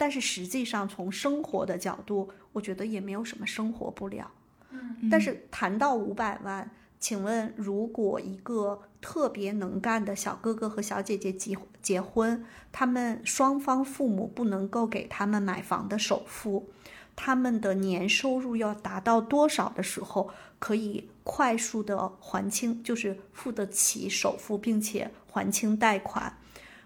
S2: 但是实际上从生活的角度，我觉得也没有什么生活不了。
S1: 嗯，
S2: 但是谈到五百万，请问如果一个特别能干的小哥哥和小姐姐结结婚，他们双方父母不能够给他们买房的首付。他们的年收入要达到多少的时候，可以快速的还清，就是付得起首付，并且还清贷款。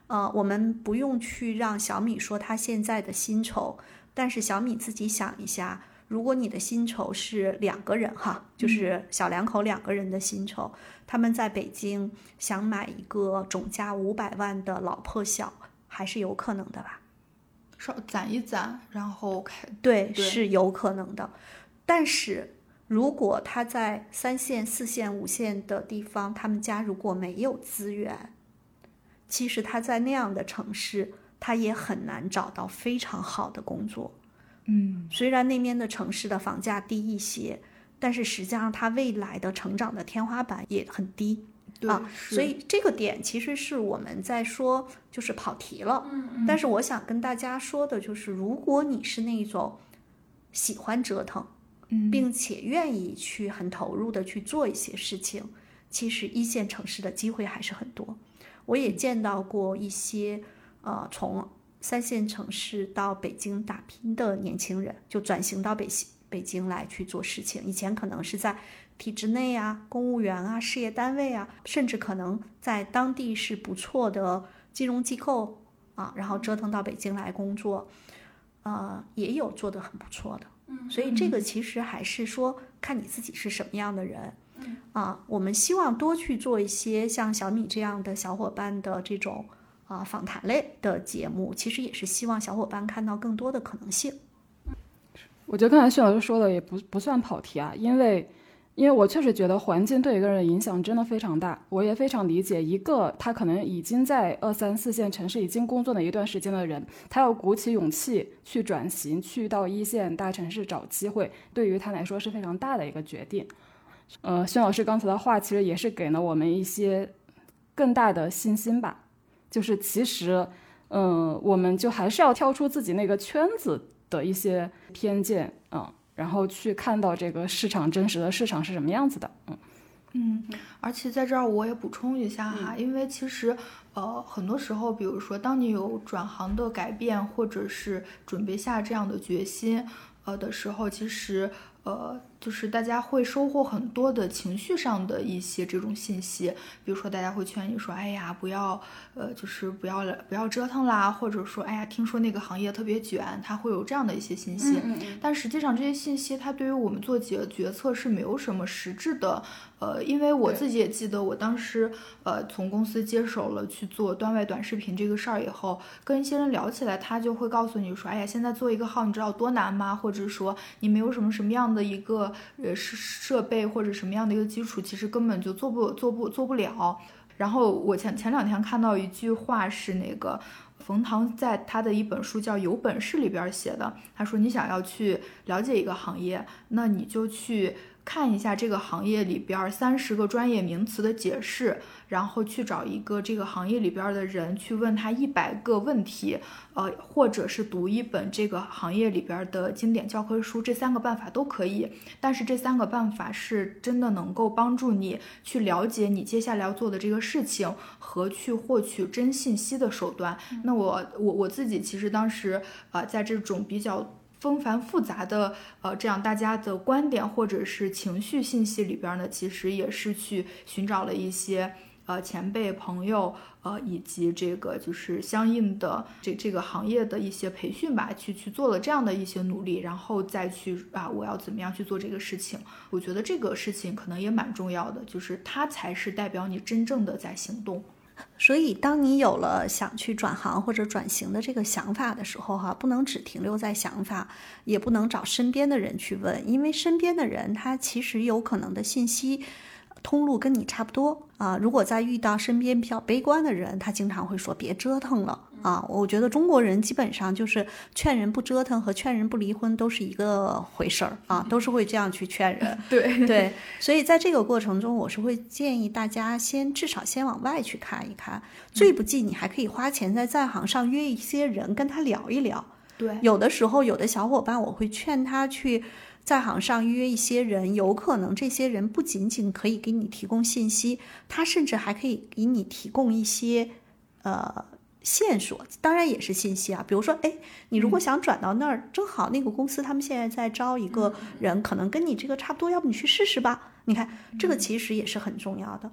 S2: 呃，我们不用去让小米说他现在的薪酬，但是小米自己想一下，如果你的薪酬是两个人哈，就是小两口两个人的薪酬，他们在北京想买一个总价五百万的老破小，还是有可能的吧？
S1: 稍攒一攒，然后开
S2: 对。是有可能的，但是如果他在三线、四线、五线的地方，他们家如果没有资源，其实他在那样的城市，他也很难找到非常好的工作。
S1: 嗯，
S2: 虽然那边的城市的房价低一些，但是实际上他未来的成长的天花板也很低。啊，所以这个点其实是我们在说，就是跑题了。
S1: 嗯嗯。
S2: 但是我想跟大家说的就是，如果你是那种喜欢折腾，并且愿意去很投入的去做一些事情，其实一线城市的机会还是很多。我也见到过一些呃从三线城市到北京打拼的年轻人，就转型到北北京来去做事情。以前可能是在。体制内啊，公务员啊，事业单位啊，甚至可能在当地是不错的金融机构啊，然后折腾到北京来工作，呃，也有做得很不错的。
S1: 嗯，
S2: 所以这个其实还是说看你自己是什么样的人。啊，我们希望多去做一些像小米这样的小伙伴的这种啊访谈类的节目，其实也是希望小伙伴看到更多的可能性。
S3: 我觉得刚才徐老师说的也不不算跑题啊，因为。因为我确实觉得环境对一个人的影响真的非常大，我也非常理解一个他可能已经在二三四线城市已经工作了一段时间的人，他要鼓起勇气去转型，去到一线大城市找机会，对于他来说是非常大的一个决定。呃，孙老师刚才的话其实也是给了我们一些更大的信心吧，就是其实，嗯，我们就还是要跳出自己那个圈子的一些偏见，嗯。然后去看到这个市场真实的市场是什么样子的，
S1: 嗯嗯，而且在这儿我也补充一下哈，因为其实呃很多时候，比如说当你有转行的改变，或者是准备下这样的决心呃的时候，其实呃。就是大家会收获很多的情绪上的一些这种信息，比如说大家会劝你说，哎呀，不要，呃，就是不要不要折腾啦，或者说，哎呀，听说那个行业特别卷，它会有这样的一些信息。但实际上这些信息，它对于我们做决决策是没有什么实质的。呃，因为我自己也记得，我当时呃从公司接手了去做端外短视频这个事儿以后，跟一些人聊起来，他就会告诉你说，哎呀，现在做一个号，你知道多难吗？或者说你没有什么什么样的一个。呃，设设备或者什么样的一个基础，其实根本就做不做不做不了。然后我前前两天看到一句话是那个冯唐在他的一本书叫《有本事》里边写的，他说你想要去了解一个行业，那你就去。看一下这个行业里边三十个专业名词的解释，然后去找一个这个行业里边的人去问他一百个问题，呃，或者是读一本这个行业里边的经典教科书，这三个办法都可以。但是这三个办法是真的能够帮助你去了解你接下来要做的这个事情和去获取真信息的手段。那我我我自己其实当时啊，在这种比较。纷繁复杂的，呃，这样大家的观点或者是情绪信息里边呢，其实也是去寻找了一些，呃前辈朋友，呃以及这个就是相应的这这个行业的一些培训吧，去去做了这样的一些努力，然后再去啊我要怎么样去做这个事情？我觉得这个事情可能也蛮重要的，就是它才是代表你真正的在行动。
S2: 所以，当你有了想去转行或者转型的这个想法的时候，哈，不能只停留在想法，也不能找身边的人去问，因为身边的人他其实有可能的信息。通路跟你差不多啊。如果再遇到身边比较悲观的人，他经常会说别折腾了啊。我觉得中国人基本上就是劝人不折腾和劝人不离婚都是一个回事儿啊，都是会这样去劝人。
S1: 对
S2: 对，所以在这个过程中，我是会建议大家先至少先往外去看一看，最不济你还可以花钱在在行上约一些人跟他聊一聊。
S1: 对，
S2: 有的时候有的小伙伴我会劝他去。在行上约一些人，有可能这些人不仅仅可以给你提供信息，他甚至还可以给你提供一些呃线索，当然也是信息啊。比如说，哎，你如果想转到那儿，正好那个公司他们现在在招一个人，可能跟你这个差不多，要不你去试试吧？你看，这个其实也是很重要的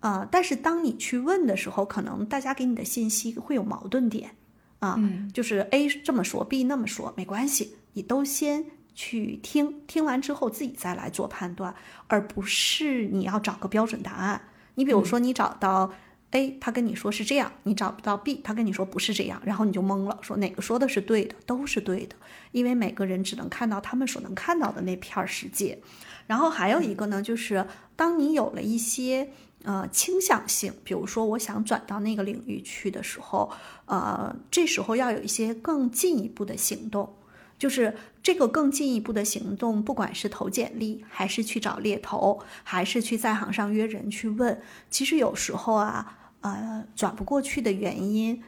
S2: 啊。但是当你去问的时候，可能大家给你的信息会有矛盾点啊，就是 A 这么说，B 那么说，没关系，你都先。去听听完之后自己再来做判断，而不是你要找个标准答案。你比如说，你找到 A，他跟你说是这样；你找不到 B，他跟你说不是这样，然后你就懵了，说哪个说的是对的？都是对的，因为每个人只能看到他们所能看到的那片儿世界。然后还有一个呢，就是当你有了一些呃倾向性，比如说我想转到那个领域去的时候，呃，这时候要有一些更进一步的行动。就是这个更进一步的行动，不管是投简历，还是去找猎头，还是去在行上约人去问，其实有时候啊，呃，转不过去的原因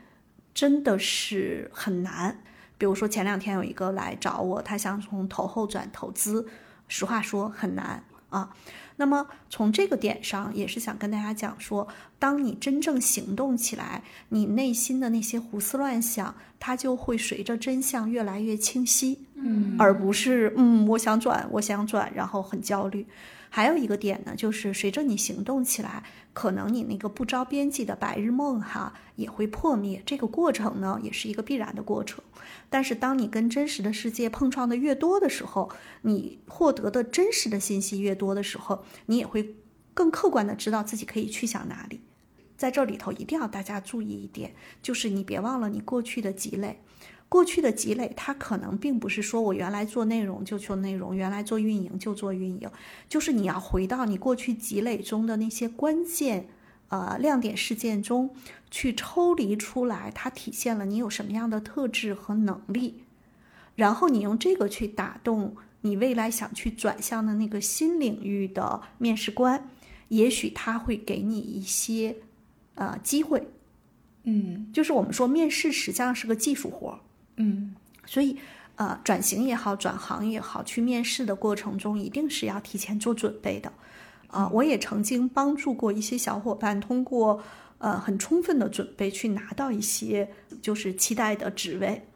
S2: 真的是很难。比如说前两天有一个来找我，他想从投后转投资，实话说很难啊。那么从这个点上，也是想跟大家讲说，当你真正行动起来，你内心的那些胡思乱想，它就会随着真相越来越清晰，
S1: 嗯，
S2: 而不是嗯，我想转，我想转，然后很焦虑。还有一个点呢，就是随着你行动起来，可能你那个不着边际的白日梦哈也会破灭。这个过程呢，也是一个必然的过程。但是当你跟真实的世界碰撞的越多的时候，你获得的真实的信息越多的时候，你也会更客观的知道自己可以去向哪里。在这里头一定要大家注意一点，就是你别忘了你过去的积累。过去的积累，它可能并不是说我原来做内容就做内容，原来做运营就做运营，就是你要回到你过去积累中的那些关键，呃，亮点事件中去抽离出来，它体现了你有什么样的特质和能力，然后你用这个去打动你未来想去转向的那个新领域的面试官，也许他会给你一些，呃，机会，
S1: 嗯，
S2: 就是我们说面试实际上是个技术活。
S1: 嗯，
S2: 所以，呃，转型也好，转行也好，去面试的过程中，一定是要提前做准备的。啊，我也曾经帮助过一些小伙伴，通过呃很充分的准备去拿到一些就是期待的职位。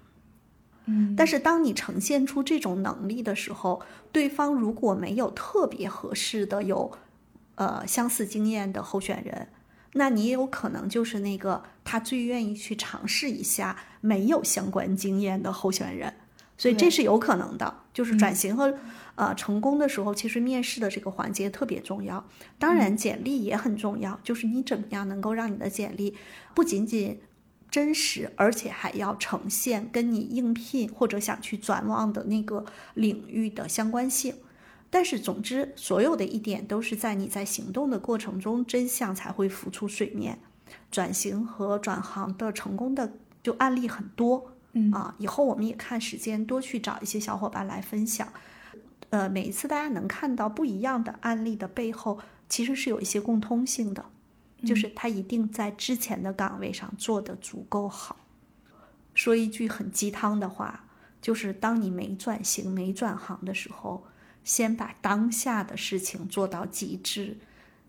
S1: 嗯，
S2: 但是当你呈现出这种能力的时候，对方如果没有特别合适的有呃相似经验的候选人。那你也有可能就是那个他最愿意去尝试一下没有相关经验的候选人，所以这是有可能的。就是转型和呃成功的时候，其实面试的这个环节特别重要。当然，简历也很重要，就是你怎么样能够让你的简历不仅仅真实，而且还要呈现跟你应聘或者想去转往的那个领域的相关性。但是，总之，所有的一点都是在你在行动的过程中，真相才会浮出水面。转型和转行的成功的就案例很多，
S1: 嗯
S2: 啊，以后我们也看时间多去找一些小伙伴来分享。呃，每一次大家能看到不一样的案例的背后，其实是有一些共通性的，就是他一定在之前的岗位上做得足够好。说一句很鸡汤的话，就是当你没转型、没转行的时候。先把当下的事情做到极致，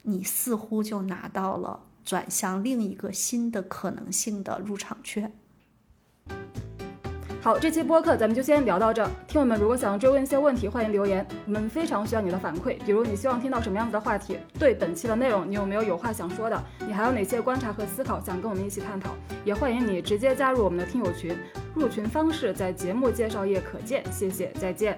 S2: 你似乎就拿到了转向另一个新的可能性的入场券。
S3: 好，这期播客咱们就先聊到这。听友们如果想追问一些问题，欢迎留言，我们非常需要你的反馈。比如你希望听到什么样子的话题？对本期的内容，你有没有有话想说的？你还有哪些观察和思考想跟我们一起探讨？也欢迎你直接加入我们的听友群，入群方式在节目介绍页可见。谢谢，再见。